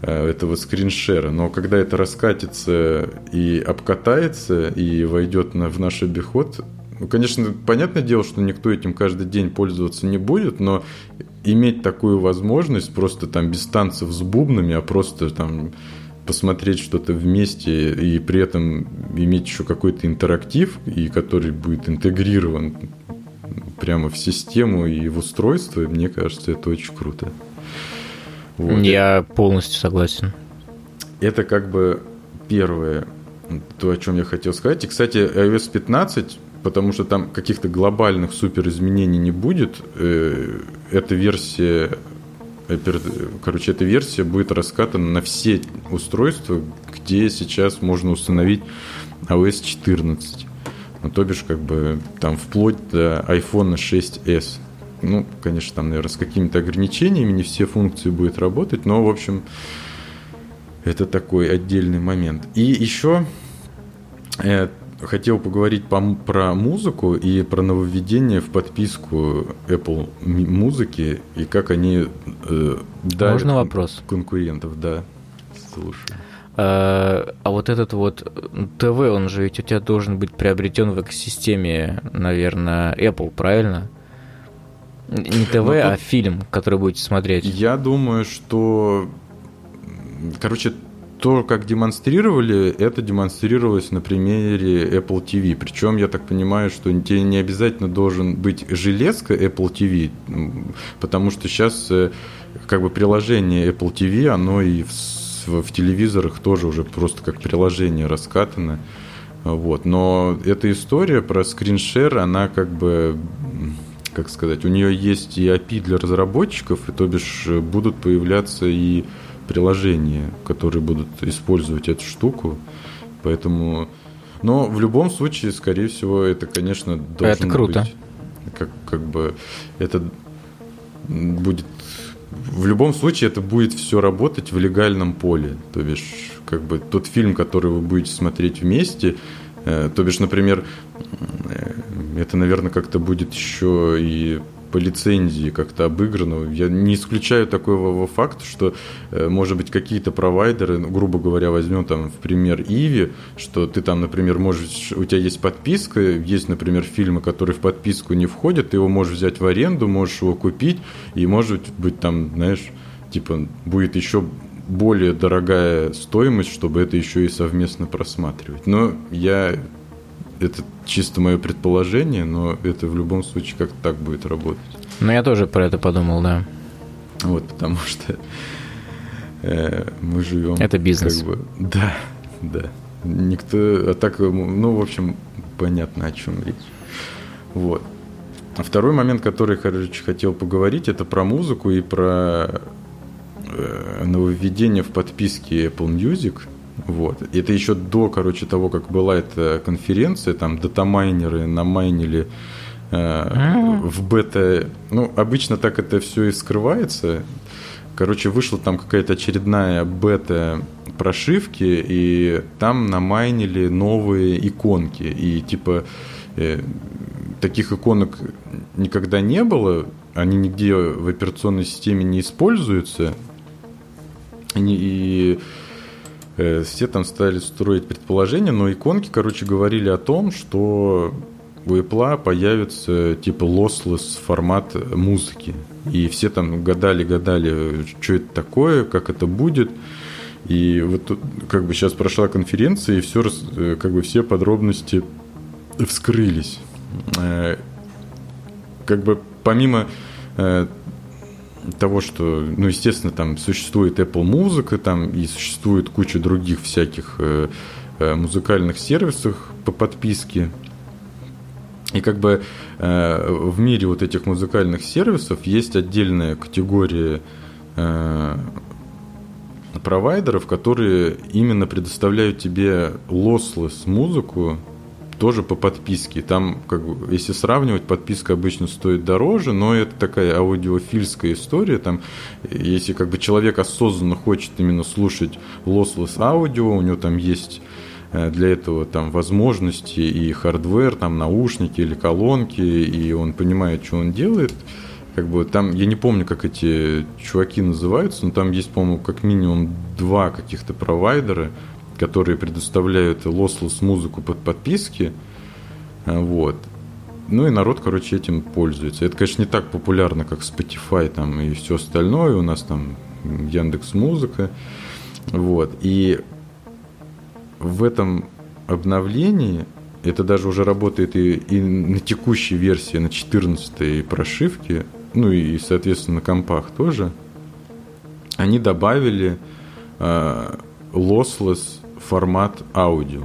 э, этого скриншера, но когда это раскатится и обкатается и войдет на, в наш обиход, ну, конечно, понятное дело, что никто этим каждый день пользоваться не будет, но иметь такую возможность просто там без танцев с бубнами, а просто там посмотреть что-то вместе и при этом иметь еще какой-то интерактив, и который будет интегрирован прямо в систему и в устройство, и мне кажется, это очень круто. Вот. Я полностью согласен. Это как бы первое, то, о чем я хотел сказать. И, кстати, iOS 15, потому что там каких-то глобальных супер изменений не будет, э, эта версия короче, эта версия будет раскатана на все устройства, где сейчас можно установить iOS 14. Ну, то бишь, как бы, там, вплоть до iPhone 6s. Ну, конечно, там, наверное, с какими-то ограничениями не все функции будут работать, но, в общем, это такой отдельный момент. И еще э, хотел поговорить по, про музыку и про нововведение в подписку Apple музыки и как они э, давят Можно вопрос? конкурентов, да. Слушаю. А, а вот этот вот ТВ, он же ведь у тебя должен быть приобретен в экосистеме, наверное, Apple, правильно? Не ТВ, тут... а фильм, который будете смотреть. Я думаю, что... Короче, то, как демонстрировали, это демонстрировалось на примере Apple TV. Причем я так понимаю, что тебе не обязательно должен быть железка Apple TV, потому что сейчас э, как бы приложение Apple TV, оно и в, в телевизорах тоже уже просто как приложение раскатано. Вот. Но эта история про скриншер, она как бы как сказать, у нее есть и API для разработчиков, и то бишь будут появляться и приложения, которые будут использовать эту штуку. Поэтому... Но в любом случае, скорее всего, это, конечно, должно это круто. быть... Как, как бы это будет... В любом случае, это будет все работать в легальном поле. То бишь, как бы тот фильм, который вы будете смотреть вместе, э, то бишь, например, э, это, наверное, как-то будет еще и по лицензии как-то обыграно. Я не исключаю такого факта, что, э, может быть, какие-то провайдеры, ну, грубо говоря, возьмем там в пример Иви, что ты там, например, можешь, у тебя есть подписка, есть, например, фильмы, которые в подписку не входят, ты его можешь взять в аренду, можешь его купить, и, может быть, там, знаешь, типа будет еще более дорогая стоимость, чтобы это еще и совместно просматривать. Но я это чисто мое предположение, но это в любом случае как так будет работать. Ну, я тоже про это подумал, да. Вот, потому что э, мы живем... Это бизнес. Как бы, да, да. Никто... А так, ну, в общем, понятно, о чем речь. Вот. А второй момент, который, короче, хотел поговорить, это про музыку и про э, нововведение в подписке Apple Music. Вот. Это еще до, короче, того, как была эта конференция, там датамайнеры намайнили э, в бета. Ну, обычно так это все и скрывается. Короче, вышла там какая-то очередная бета прошивки, и там намайнили новые иконки. И типа э, таких иконок никогда не было, они нигде в операционной системе не используются. И, и э, все там стали строить предположения, но иконки, короче, говорили о том, что у Apple появится типа lossless формат музыки. И все там гадали-гадали, что это такое, как это будет. И вот тут как бы сейчас прошла конференция, и все, э, как бы все подробности вскрылись. Э, как бы помимо э, того, что, ну, естественно, там существует Apple Музыка, там и существует куча других всяких музыкальных сервисов по подписке, и как бы э, в мире вот этих музыкальных сервисов есть отдельная категория э, провайдеров, которые именно предоставляют тебе lossless музыку тоже по подписке. Там, как бы, если сравнивать, подписка обычно стоит дороже, но это такая аудиофильская история. Там, если как бы человек осознанно хочет именно слушать lossless аудио, у него там есть Э, для этого там возможности и hardware, там наушники или колонки, и он понимает, что он делает. Как бы там, я не помню, как эти чуваки называются, но там есть, по-моему, как минимум два каких-то провайдера, которые предоставляют lossless музыку под подписки. Э, вот. Ну и народ, короче, этим пользуется. Это, конечно, не так популярно, как Spotify там и все остальное. У нас там Яндекс Музыка. Вот. И в этом обновлении, это даже уже работает и, и на текущей версии, на 14 прошивке, ну и, соответственно, на компах тоже, они добавили э, lossless формат аудио.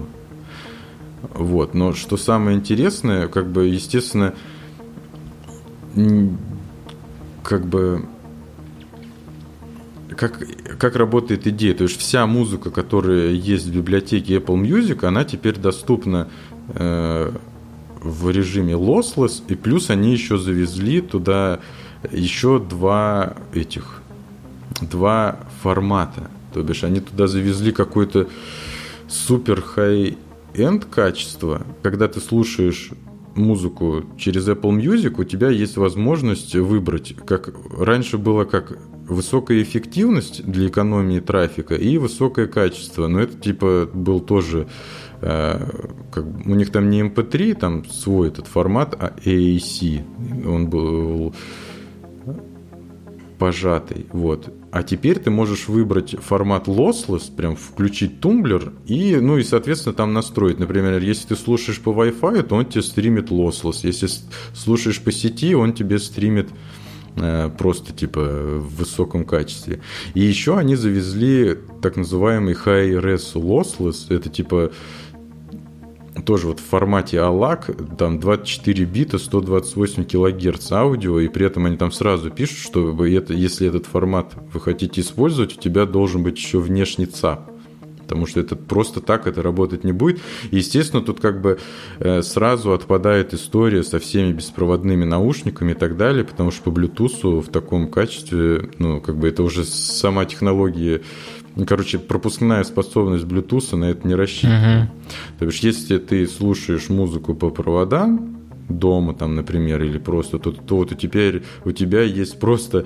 Вот, но что самое интересное, как бы, естественно, как бы как, как работает идея. То есть вся музыка, которая есть в библиотеке Apple Music, она теперь доступна э, в режиме lossless, и плюс они еще завезли туда еще два этих, два формата. То бишь они туда завезли какой-то супер high-end качество, когда ты слушаешь музыку через Apple Music, у тебя есть возможность выбрать, как раньше было как высокая эффективность для экономии трафика и высокое качество. Но это типа был тоже э, как, у них там не MP3, там свой этот формат, а AAC. Он был пожатый. Вот. А теперь ты можешь выбрать формат lossless, прям включить тумблер и, ну и, соответственно, там настроить. Например, если ты слушаешь по Wi-Fi, то он тебе стримит lossless. Если слушаешь по сети, он тебе стримит Э, просто типа в высоком качестве. И еще они завезли так называемый High Res Lossless, это типа тоже вот в формате ALAC, там 24 бита, 128 килогерц аудио, и при этом они там сразу пишут, что это, если этот формат вы хотите использовать, у тебя должен быть еще внешний ЦАП потому что это просто так это работать не будет. Естественно, тут как бы э, сразу отпадает история со всеми беспроводными наушниками и так далее, потому что по Bluetooth в таком качестве, ну, как бы это уже сама технология Короче, пропускная способность Bluetooth на это не рассчитана. Uh-huh. То есть, если ты слушаешь музыку по проводам дома, там, например, или просто, то, то вот теперь у тебя есть просто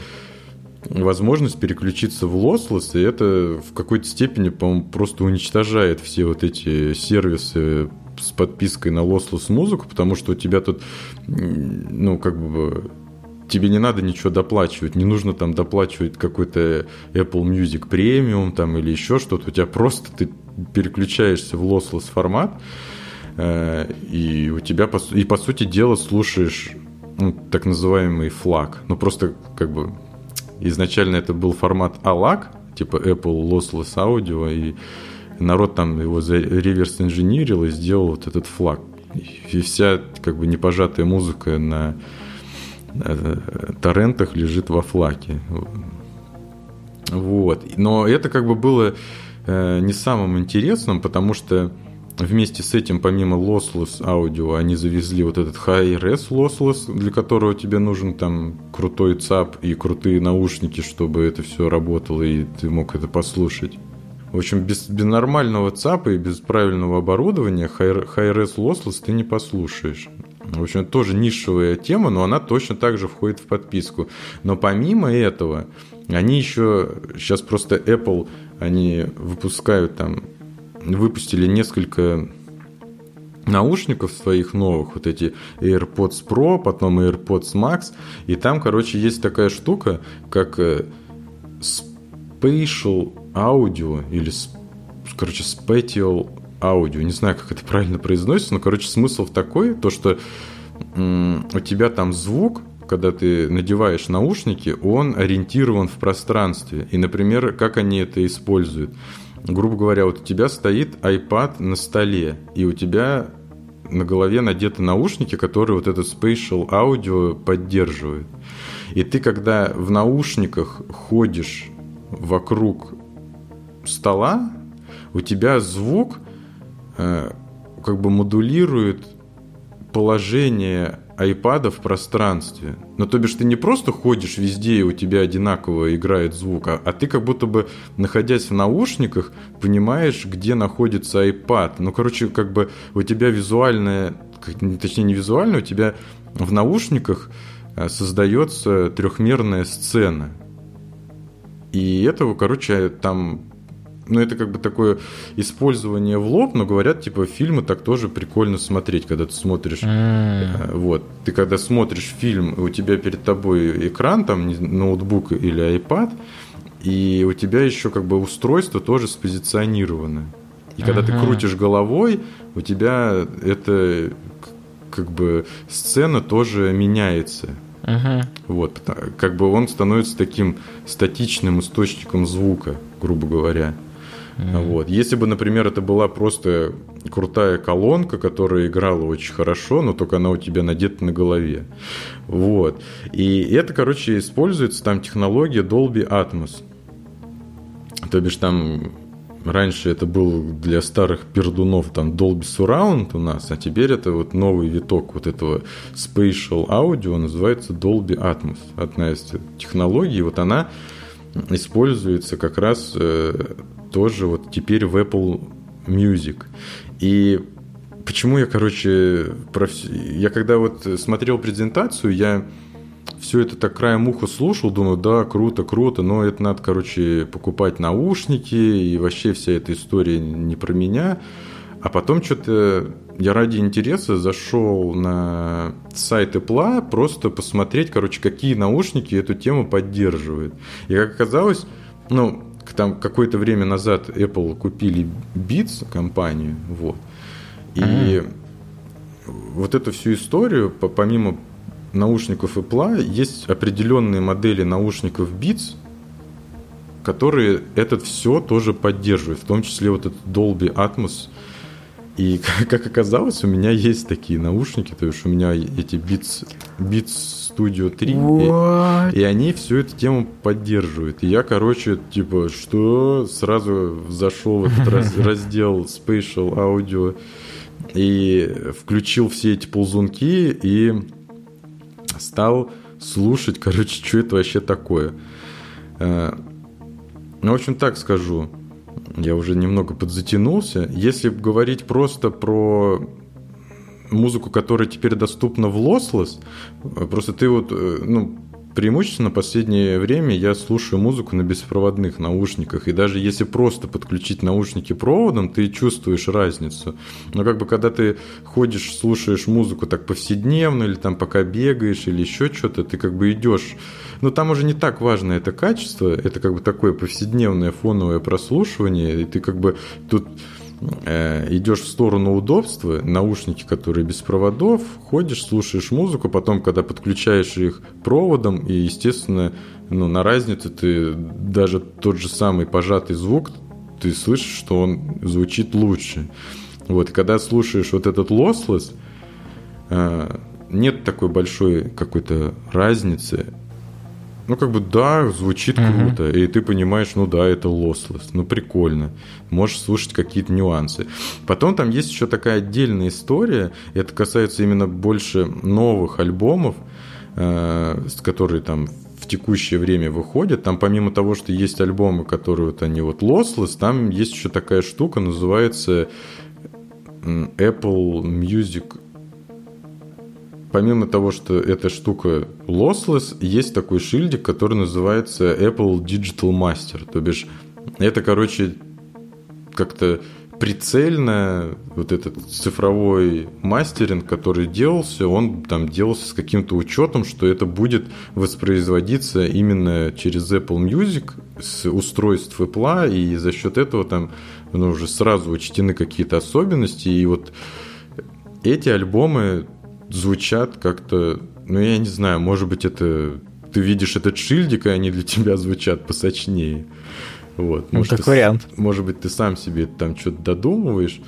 возможность переключиться в lossless, и это в какой-то степени, по-моему, просто уничтожает все вот эти сервисы с подпиской на lossless музыку, потому что у тебя тут, ну, как бы тебе не надо ничего доплачивать, не нужно там доплачивать какой-то Apple Music Premium там или еще что-то, у тебя просто ты переключаешься в lossless формат, э, и у тебя, и по сути дела, слушаешь ну, так называемый флаг. Ну, просто как бы изначально это был формат ALAC, типа Apple Lossless Audio, и народ там его реверс инженерил и сделал вот этот флаг. И вся как бы непожатая музыка на торрентах лежит во флаке. Вот. Но это как бы было э, не самым интересным, потому что вместе с этим, помимо lossless аудио, они завезли вот этот high-res lossless, для которого тебе нужен там крутой ЦАП и крутые наушники, чтобы это все работало и ты мог это послушать. В общем, без, без нормального ЦАПа и без правильного оборудования high-res lossless ты не послушаешь. В общем, это тоже нишевая тема, но она точно так же входит в подписку. Но помимо этого, они еще, сейчас просто Apple, они выпускают там, выпустили несколько наушников своих новых, вот эти AirPods Pro, потом AirPods Max, и там, короче, есть такая штука, как э, Spatial Audio или, короче, Spatial аудио. Не знаю, как это правильно произносится, но, короче, смысл в такой, то, что у тебя там звук, когда ты надеваешь наушники, он ориентирован в пространстве. И, например, как они это используют. Грубо говоря, вот у тебя стоит iPad на столе, и у тебя на голове надеты наушники, которые вот этот spatial аудио поддерживают. И ты, когда в наушниках ходишь вокруг стола, у тебя звук как бы модулирует положение iPad в пространстве. Ну, то бишь, ты не просто ходишь везде, и у тебя одинаково играет звук, а, а ты как будто бы, находясь в наушниках, понимаешь, где находится iPad. Ну, короче, как бы у тебя визуальная, точнее, не визуальная, у тебя в наушниках э, создается трехмерная сцена. И этого, короче, там ну, это как бы такое использование в лоб, но говорят, типа, фильмы так тоже прикольно смотреть, когда ты смотришь. Mm. Вот. Ты когда смотришь фильм, у тебя перед тобой экран, там, ноутбук или iPad, и у тебя еще как бы устройство тоже спозиционировано. И когда uh-huh. ты крутишь головой, у тебя это как бы сцена тоже меняется. Uh-huh. Вот, как бы он становится таким статичным источником звука, грубо говоря. Mm-hmm. Вот. Если бы, например, это была просто крутая колонка, которая играла очень хорошо, но только она у тебя надета на голове. Вот. И это, короче, используется там технология Dolby Atmos. То бишь там раньше это был для старых пердунов там Dolby Surround у нас, а теперь это вот новый виток вот этого Spatial Audio называется Dolby Atmos. Одна из технологий, вот она используется как раз э, тоже вот теперь в Apple Music. И почему я, короче, про... я когда вот смотрел презентацию, я все это так краем уха слушал, думаю, да, круто, круто, но это надо, короче, покупать наушники, и вообще вся эта история не про меня. А потом что-то я ради интереса зашел на сайт Apple просто посмотреть, короче, какие наушники эту тему поддерживают. И как оказалось, ну, там какое-то время назад Apple купили Beats компанию, вот. И mm вот эту всю историю, помимо наушников Apple, есть определенные модели наушников Beats, которые этот все тоже поддерживают, в том числе вот этот Dolby Atmos. И (laughs) как оказалось, у меня есть такие наушники, то есть у меня эти Beats, Beats Studio 3. И, и они всю эту тему поддерживают. И я, короче, типа, что? Сразу зашел в этот раз, (laughs) раздел Spatial Audio и включил все эти ползунки и стал слушать, (laughs) короче, что это вообще такое. Э, ну, в общем, так скажу. Я уже немного подзатянулся. Если говорить просто про музыку, которая теперь доступна в Lossless, просто ты вот, э, ну, преимущественно последнее время я слушаю музыку на беспроводных наушниках. И даже если просто подключить наушники проводом, ты чувствуешь разницу. Но как бы когда ты ходишь, слушаешь музыку так повседневно, или там пока бегаешь, или еще что-то, ты как бы идешь. Но там уже не так важно это качество, это как бы такое повседневное фоновое прослушивание, и ты как бы тут идешь в сторону удобства, наушники, которые без проводов, ходишь, слушаешь музыку, потом, когда подключаешь их проводом, и, естественно, ну, на разницу ты даже тот же самый пожатый звук, ты слышишь, что он звучит лучше. Вот, когда слушаешь вот этот lossless, э, нет такой большой какой-то разницы ну, как бы, да, звучит uh-huh. круто, и ты понимаешь, ну да, это lossless, ну прикольно, можешь слушать какие-то нюансы. Потом там есть еще такая отдельная история, это касается именно больше новых альбомов, э, которые там в текущее время выходят. Там помимо того, что есть альбомы, которые вот они вот lossless, там есть еще такая штука, называется Apple Music помимо того, что эта штука lossless, есть такой шильдик, который называется Apple Digital Master. То бишь, это, короче, как-то прицельно вот этот цифровой мастеринг, который делался, он там делался с каким-то учетом, что это будет воспроизводиться именно через Apple Music с устройств Apple, и за счет этого там ну, уже сразу учтены какие-то особенности, и вот эти альбомы звучат как-то, ну я не знаю, может быть это ты видишь этот шильдик, и они для тебя звучат посочнее. Вот. Ну, может, как ты, вариант. Может быть, ты сам себе там что-то додумываешь.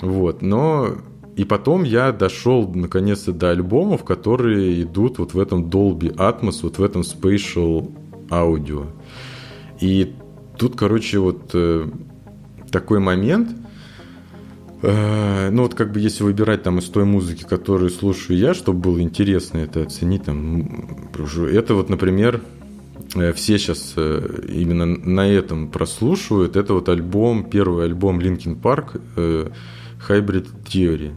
Вот. Но и потом я дошел наконец-то до альбомов, которые идут вот в этом Dolby Atmos, вот в этом Spatial Audio. И тут, короче, вот э, такой момент – Э, ну вот как бы если выбирать там из той музыки, которую слушаю я, чтобы было интересно это оценить, там, это вот, например, все сейчас э, именно на этом прослушивают. Это вот альбом, первый альбом Linkin Park Hybrid Theory.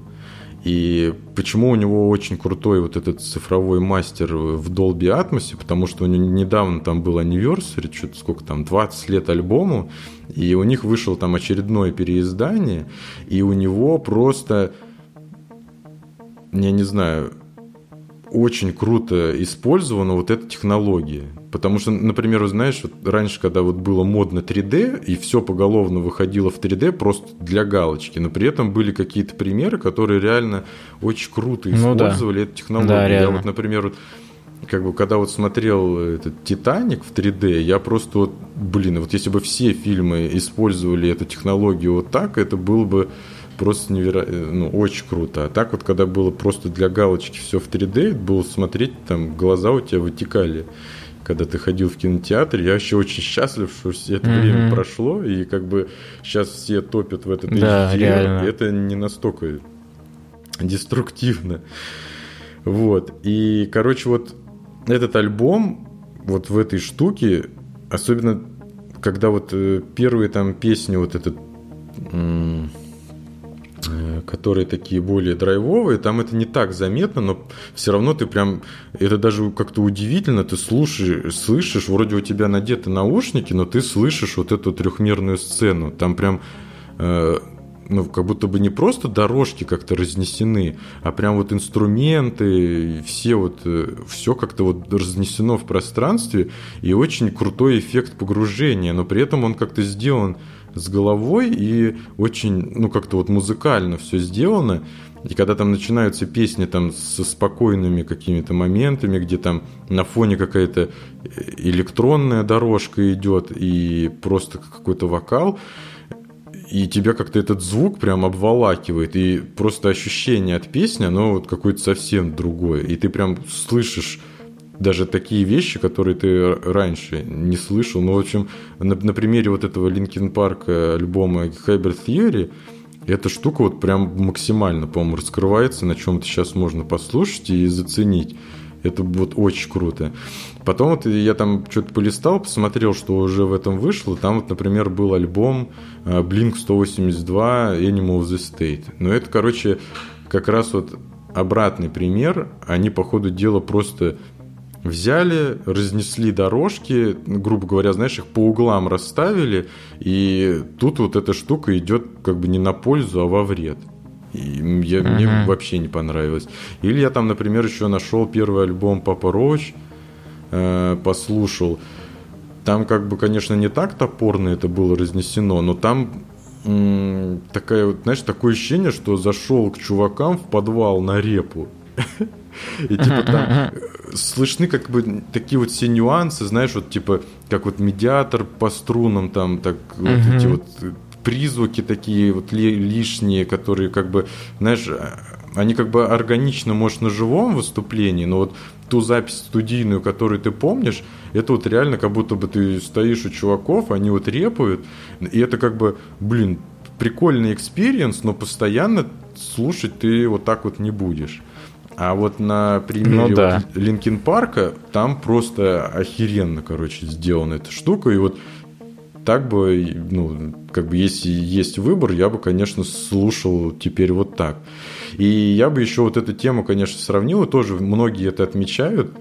И почему у него очень крутой вот этот цифровой мастер в Dolby Atmos? Потому что у него недавно там был anniversary, что-то сколько там, 20 лет альбому, и у них вышел там очередное переиздание, и у него просто, я не знаю, очень круто использована вот эта технология. Потому что, например, знаешь, вот раньше, когда вот было модно 3D, и все поголовно выходило в 3D просто для галочки, но при этом были какие-то примеры, которые реально очень круто использовали ну, да. эту технологию. Да, я вот, например, вот как бы, когда вот смотрел этот «Титаник» в 3D, я просто вот, блин, вот если бы все фильмы использовали эту технологию вот так, это было бы просто невероятно, ну, очень круто. А так вот, когда было просто для галочки все в 3D, было смотреть, там, глаза у тебя вытекали когда ты ходил в кинотеатр, я вообще очень счастлив, что все это mm-hmm. время прошло, и как бы сейчас все топят в этот да, HD, реально. это не настолько деструктивно. Вот. И, короче, вот этот альбом вот в этой штуке, особенно когда вот э, первые там песни, вот этот Э, которые такие более драйвовые, там это не так заметно, но все равно ты прям, это даже как-то удивительно, ты слушаешь, слышишь, вроде у тебя надеты наушники, но ты слышишь вот эту трехмерную сцену, там прям э, ну, как будто бы не просто дорожки как-то разнесены, а прям вот инструменты, все вот, э, все как-то вот разнесено в пространстве, и очень крутой эффект погружения, но при этом он как-то сделан с головой и очень, ну, как-то вот музыкально все сделано. И когда там начинаются песни там со спокойными какими-то моментами, где там на фоне какая-то электронная дорожка идет и просто какой-то вокал, и тебя как-то этот звук прям обволакивает, и просто ощущение от песни, оно вот какое-то совсем другое. И ты прям слышишь даже такие вещи, которые ты раньше не слышал. Ну, в общем, на, на примере вот этого Linkin Park э, альбома Hybrid Theory, эта штука вот прям максимально, по-моему, раскрывается, на чем-то сейчас можно послушать и заценить. Это вот очень круто. Потом вот я там что-то полистал, посмотрел, что уже в этом вышло. Там вот, например, был альбом э, Blink 182 Animal of the State. Но это, короче, как раз вот обратный пример. Они, по ходу дела, просто взяли, разнесли дорожки, грубо говоря, знаешь, их по углам расставили, и тут вот эта штука идет как бы не на пользу, а во вред. И я, uh-huh. мне вообще не понравилось. Или я там, например, еще нашел первый альбом Папа Роуч, э, послушал. Там как бы, конечно, не так топорно это было разнесено, но там м- такая вот, знаешь, такое ощущение, что зашел к чувакам в подвал на репу. (laughs) И типа там слышны как бы такие вот все нюансы, знаешь, вот типа как вот медиатор по струнам там, так вот эти вот призвуки такие вот лишние, которые как бы, знаешь, они как бы органично, может, на живом выступлении, но вот ту запись студийную, которую ты помнишь, это вот реально как будто бы ты стоишь у чуваков, они вот репают, и это как бы, блин, прикольный экспириенс, но постоянно слушать ты вот так вот не будешь. А вот на примере ну, да. вот Linkin Park'а там просто охеренно, короче, сделана эта штука. И вот так бы, ну, как бы если есть выбор, я бы, конечно, слушал теперь вот так. И я бы еще вот эту тему, конечно, сравнил, и тоже многие это отмечают,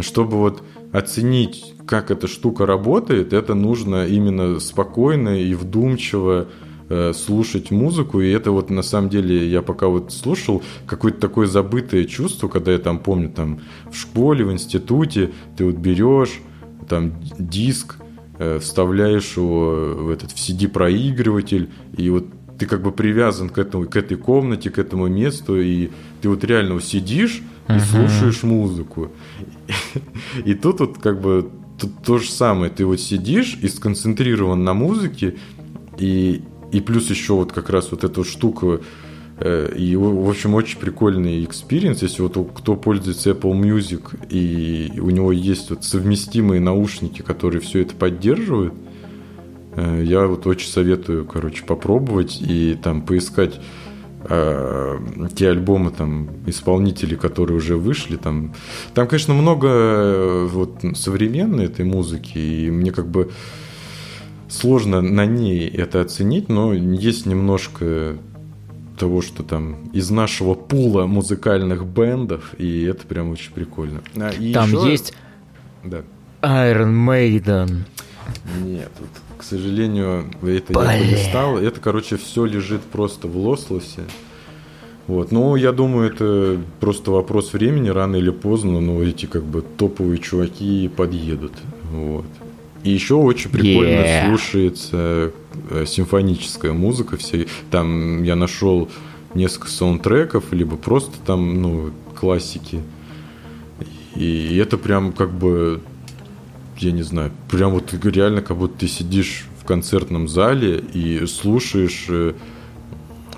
чтобы вот оценить, как эта штука работает, это нужно именно спокойно и вдумчиво Э, слушать музыку, и это вот на самом деле я пока вот слушал, какое-то такое забытое чувство, когда я там помню, там в школе, в институте, ты вот берешь там диск, э, вставляешь его в этот в CD-проигрыватель, и вот ты как бы привязан к, этому, к этой комнате, к этому месту, и ты вот реально сидишь и uh-huh. слушаешь музыку. И тут вот как бы тут то же самое, ты вот сидишь и сконцентрирован на музыке, и, и плюс еще вот как раз вот эту штуку, э, и, в общем, очень прикольный experience, если вот кто пользуется Apple Music, и у него есть вот совместимые наушники, которые все это поддерживают, э, я вот очень советую, короче, попробовать и там поискать э, те альбомы там исполнителей, которые уже вышли, там, там, конечно, много вот современной этой музыки, и мне как бы сложно на ней это оценить, но есть немножко того, что там из нашего пула музыкальных бендов, и это прям очень прикольно. А, и там еще... есть да. Iron Maiden. Нет, вот, к сожалению, это Блин. я полистал. Это, короче, все лежит просто в Лослосе. Вот. Ну, я думаю, это просто вопрос времени, рано или поздно, но эти как бы топовые чуваки подъедут. Вот. И еще очень прикольно yeah. слушается э, симфоническая музыка. Все. Там я нашел несколько саундтреков, либо просто там, ну, классики. И это прям как бы, я не знаю, прям вот реально как будто ты сидишь в концертном зале и слушаешь э,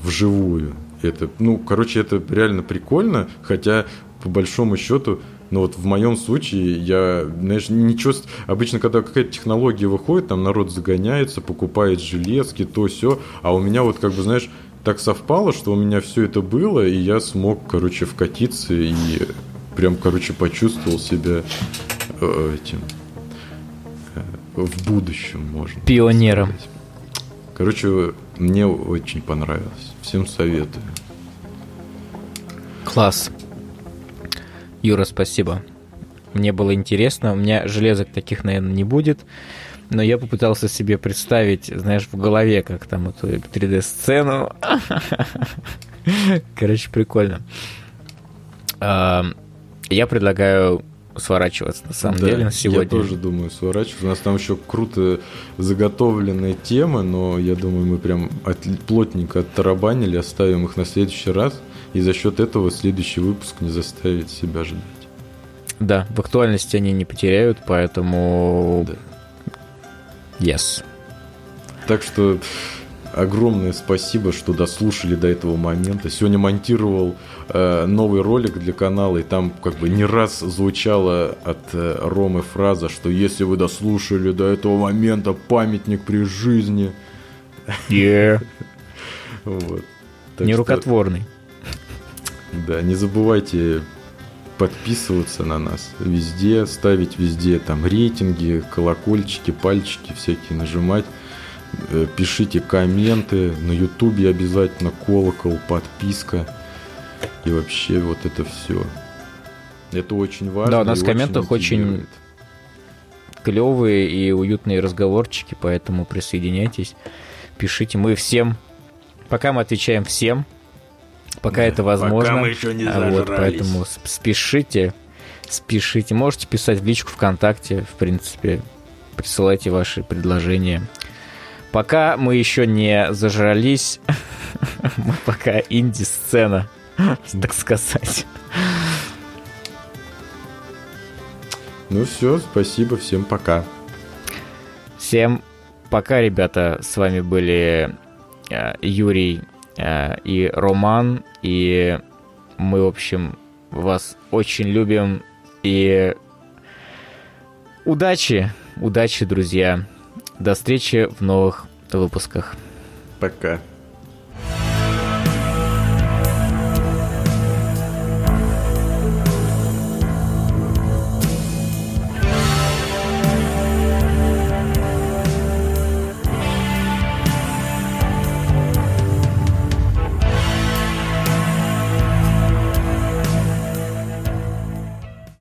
вживую. Это, ну, короче, это реально прикольно, хотя по большому счету но вот в моем случае я, знаешь, ничего... Обычно, когда какая-то технология выходит, там народ загоняется, покупает железки, то все, а у меня вот как бы, знаешь, так совпало, что у меня все это было, и я смог, короче, вкатиться и прям, короче, почувствовал себя э, этим э, в будущем, можно. Пионером. Сказать. Короче, мне очень понравилось. Всем советую. Класс. Юра, спасибо. Мне было интересно. У меня железок таких, наверное, не будет. Но я попытался себе представить, знаешь, в голове, как там эту 3D-сцену. (laughs) Короче, прикольно. Я предлагаю сворачиваться, на самом да, деле, на сегодня. Я тоже думаю сворачиваться. У нас там еще круто заготовленные темы, но я думаю, мы прям от, плотненько оттарабанили, оставим их на следующий раз и за счет этого следующий выпуск не заставит себя ждать. Да, в актуальности они не потеряют, поэтому... Да. Yes. Так что огромное спасибо, что дослушали до этого момента. Сегодня монтировал э, новый ролик для канала, и там как бы не раз звучала от э, Ромы фраза, что если вы дослушали до этого момента, памятник при жизни. Yeah. (laughs) вот. Нерукотворный. Да, не забывайте подписываться на нас везде, ставить везде там рейтинги, колокольчики, пальчики всякие нажимать. Э, пишите комменты, на ютубе обязательно колокол, подписка и вообще вот это все. Это очень важно. Да, у нас в комментах очень клевые и уютные разговорчики, поэтому присоединяйтесь, пишите. Мы всем, пока мы отвечаем всем, пока да, это возможно. Пока мы еще не зажрались. Вот, поэтому спешите, спешите. Можете писать в личку ВКонтакте, в принципе, присылайте ваши предложения. Пока мы еще не зажрались, (laughs) мы пока инди-сцена, (laughs) так сказать. Ну все, спасибо, всем пока. Всем пока, ребята. С вами были э, Юрий и Роман. И мы, в общем, вас очень любим. И удачи, удачи, друзья. До встречи в новых выпусках. Пока.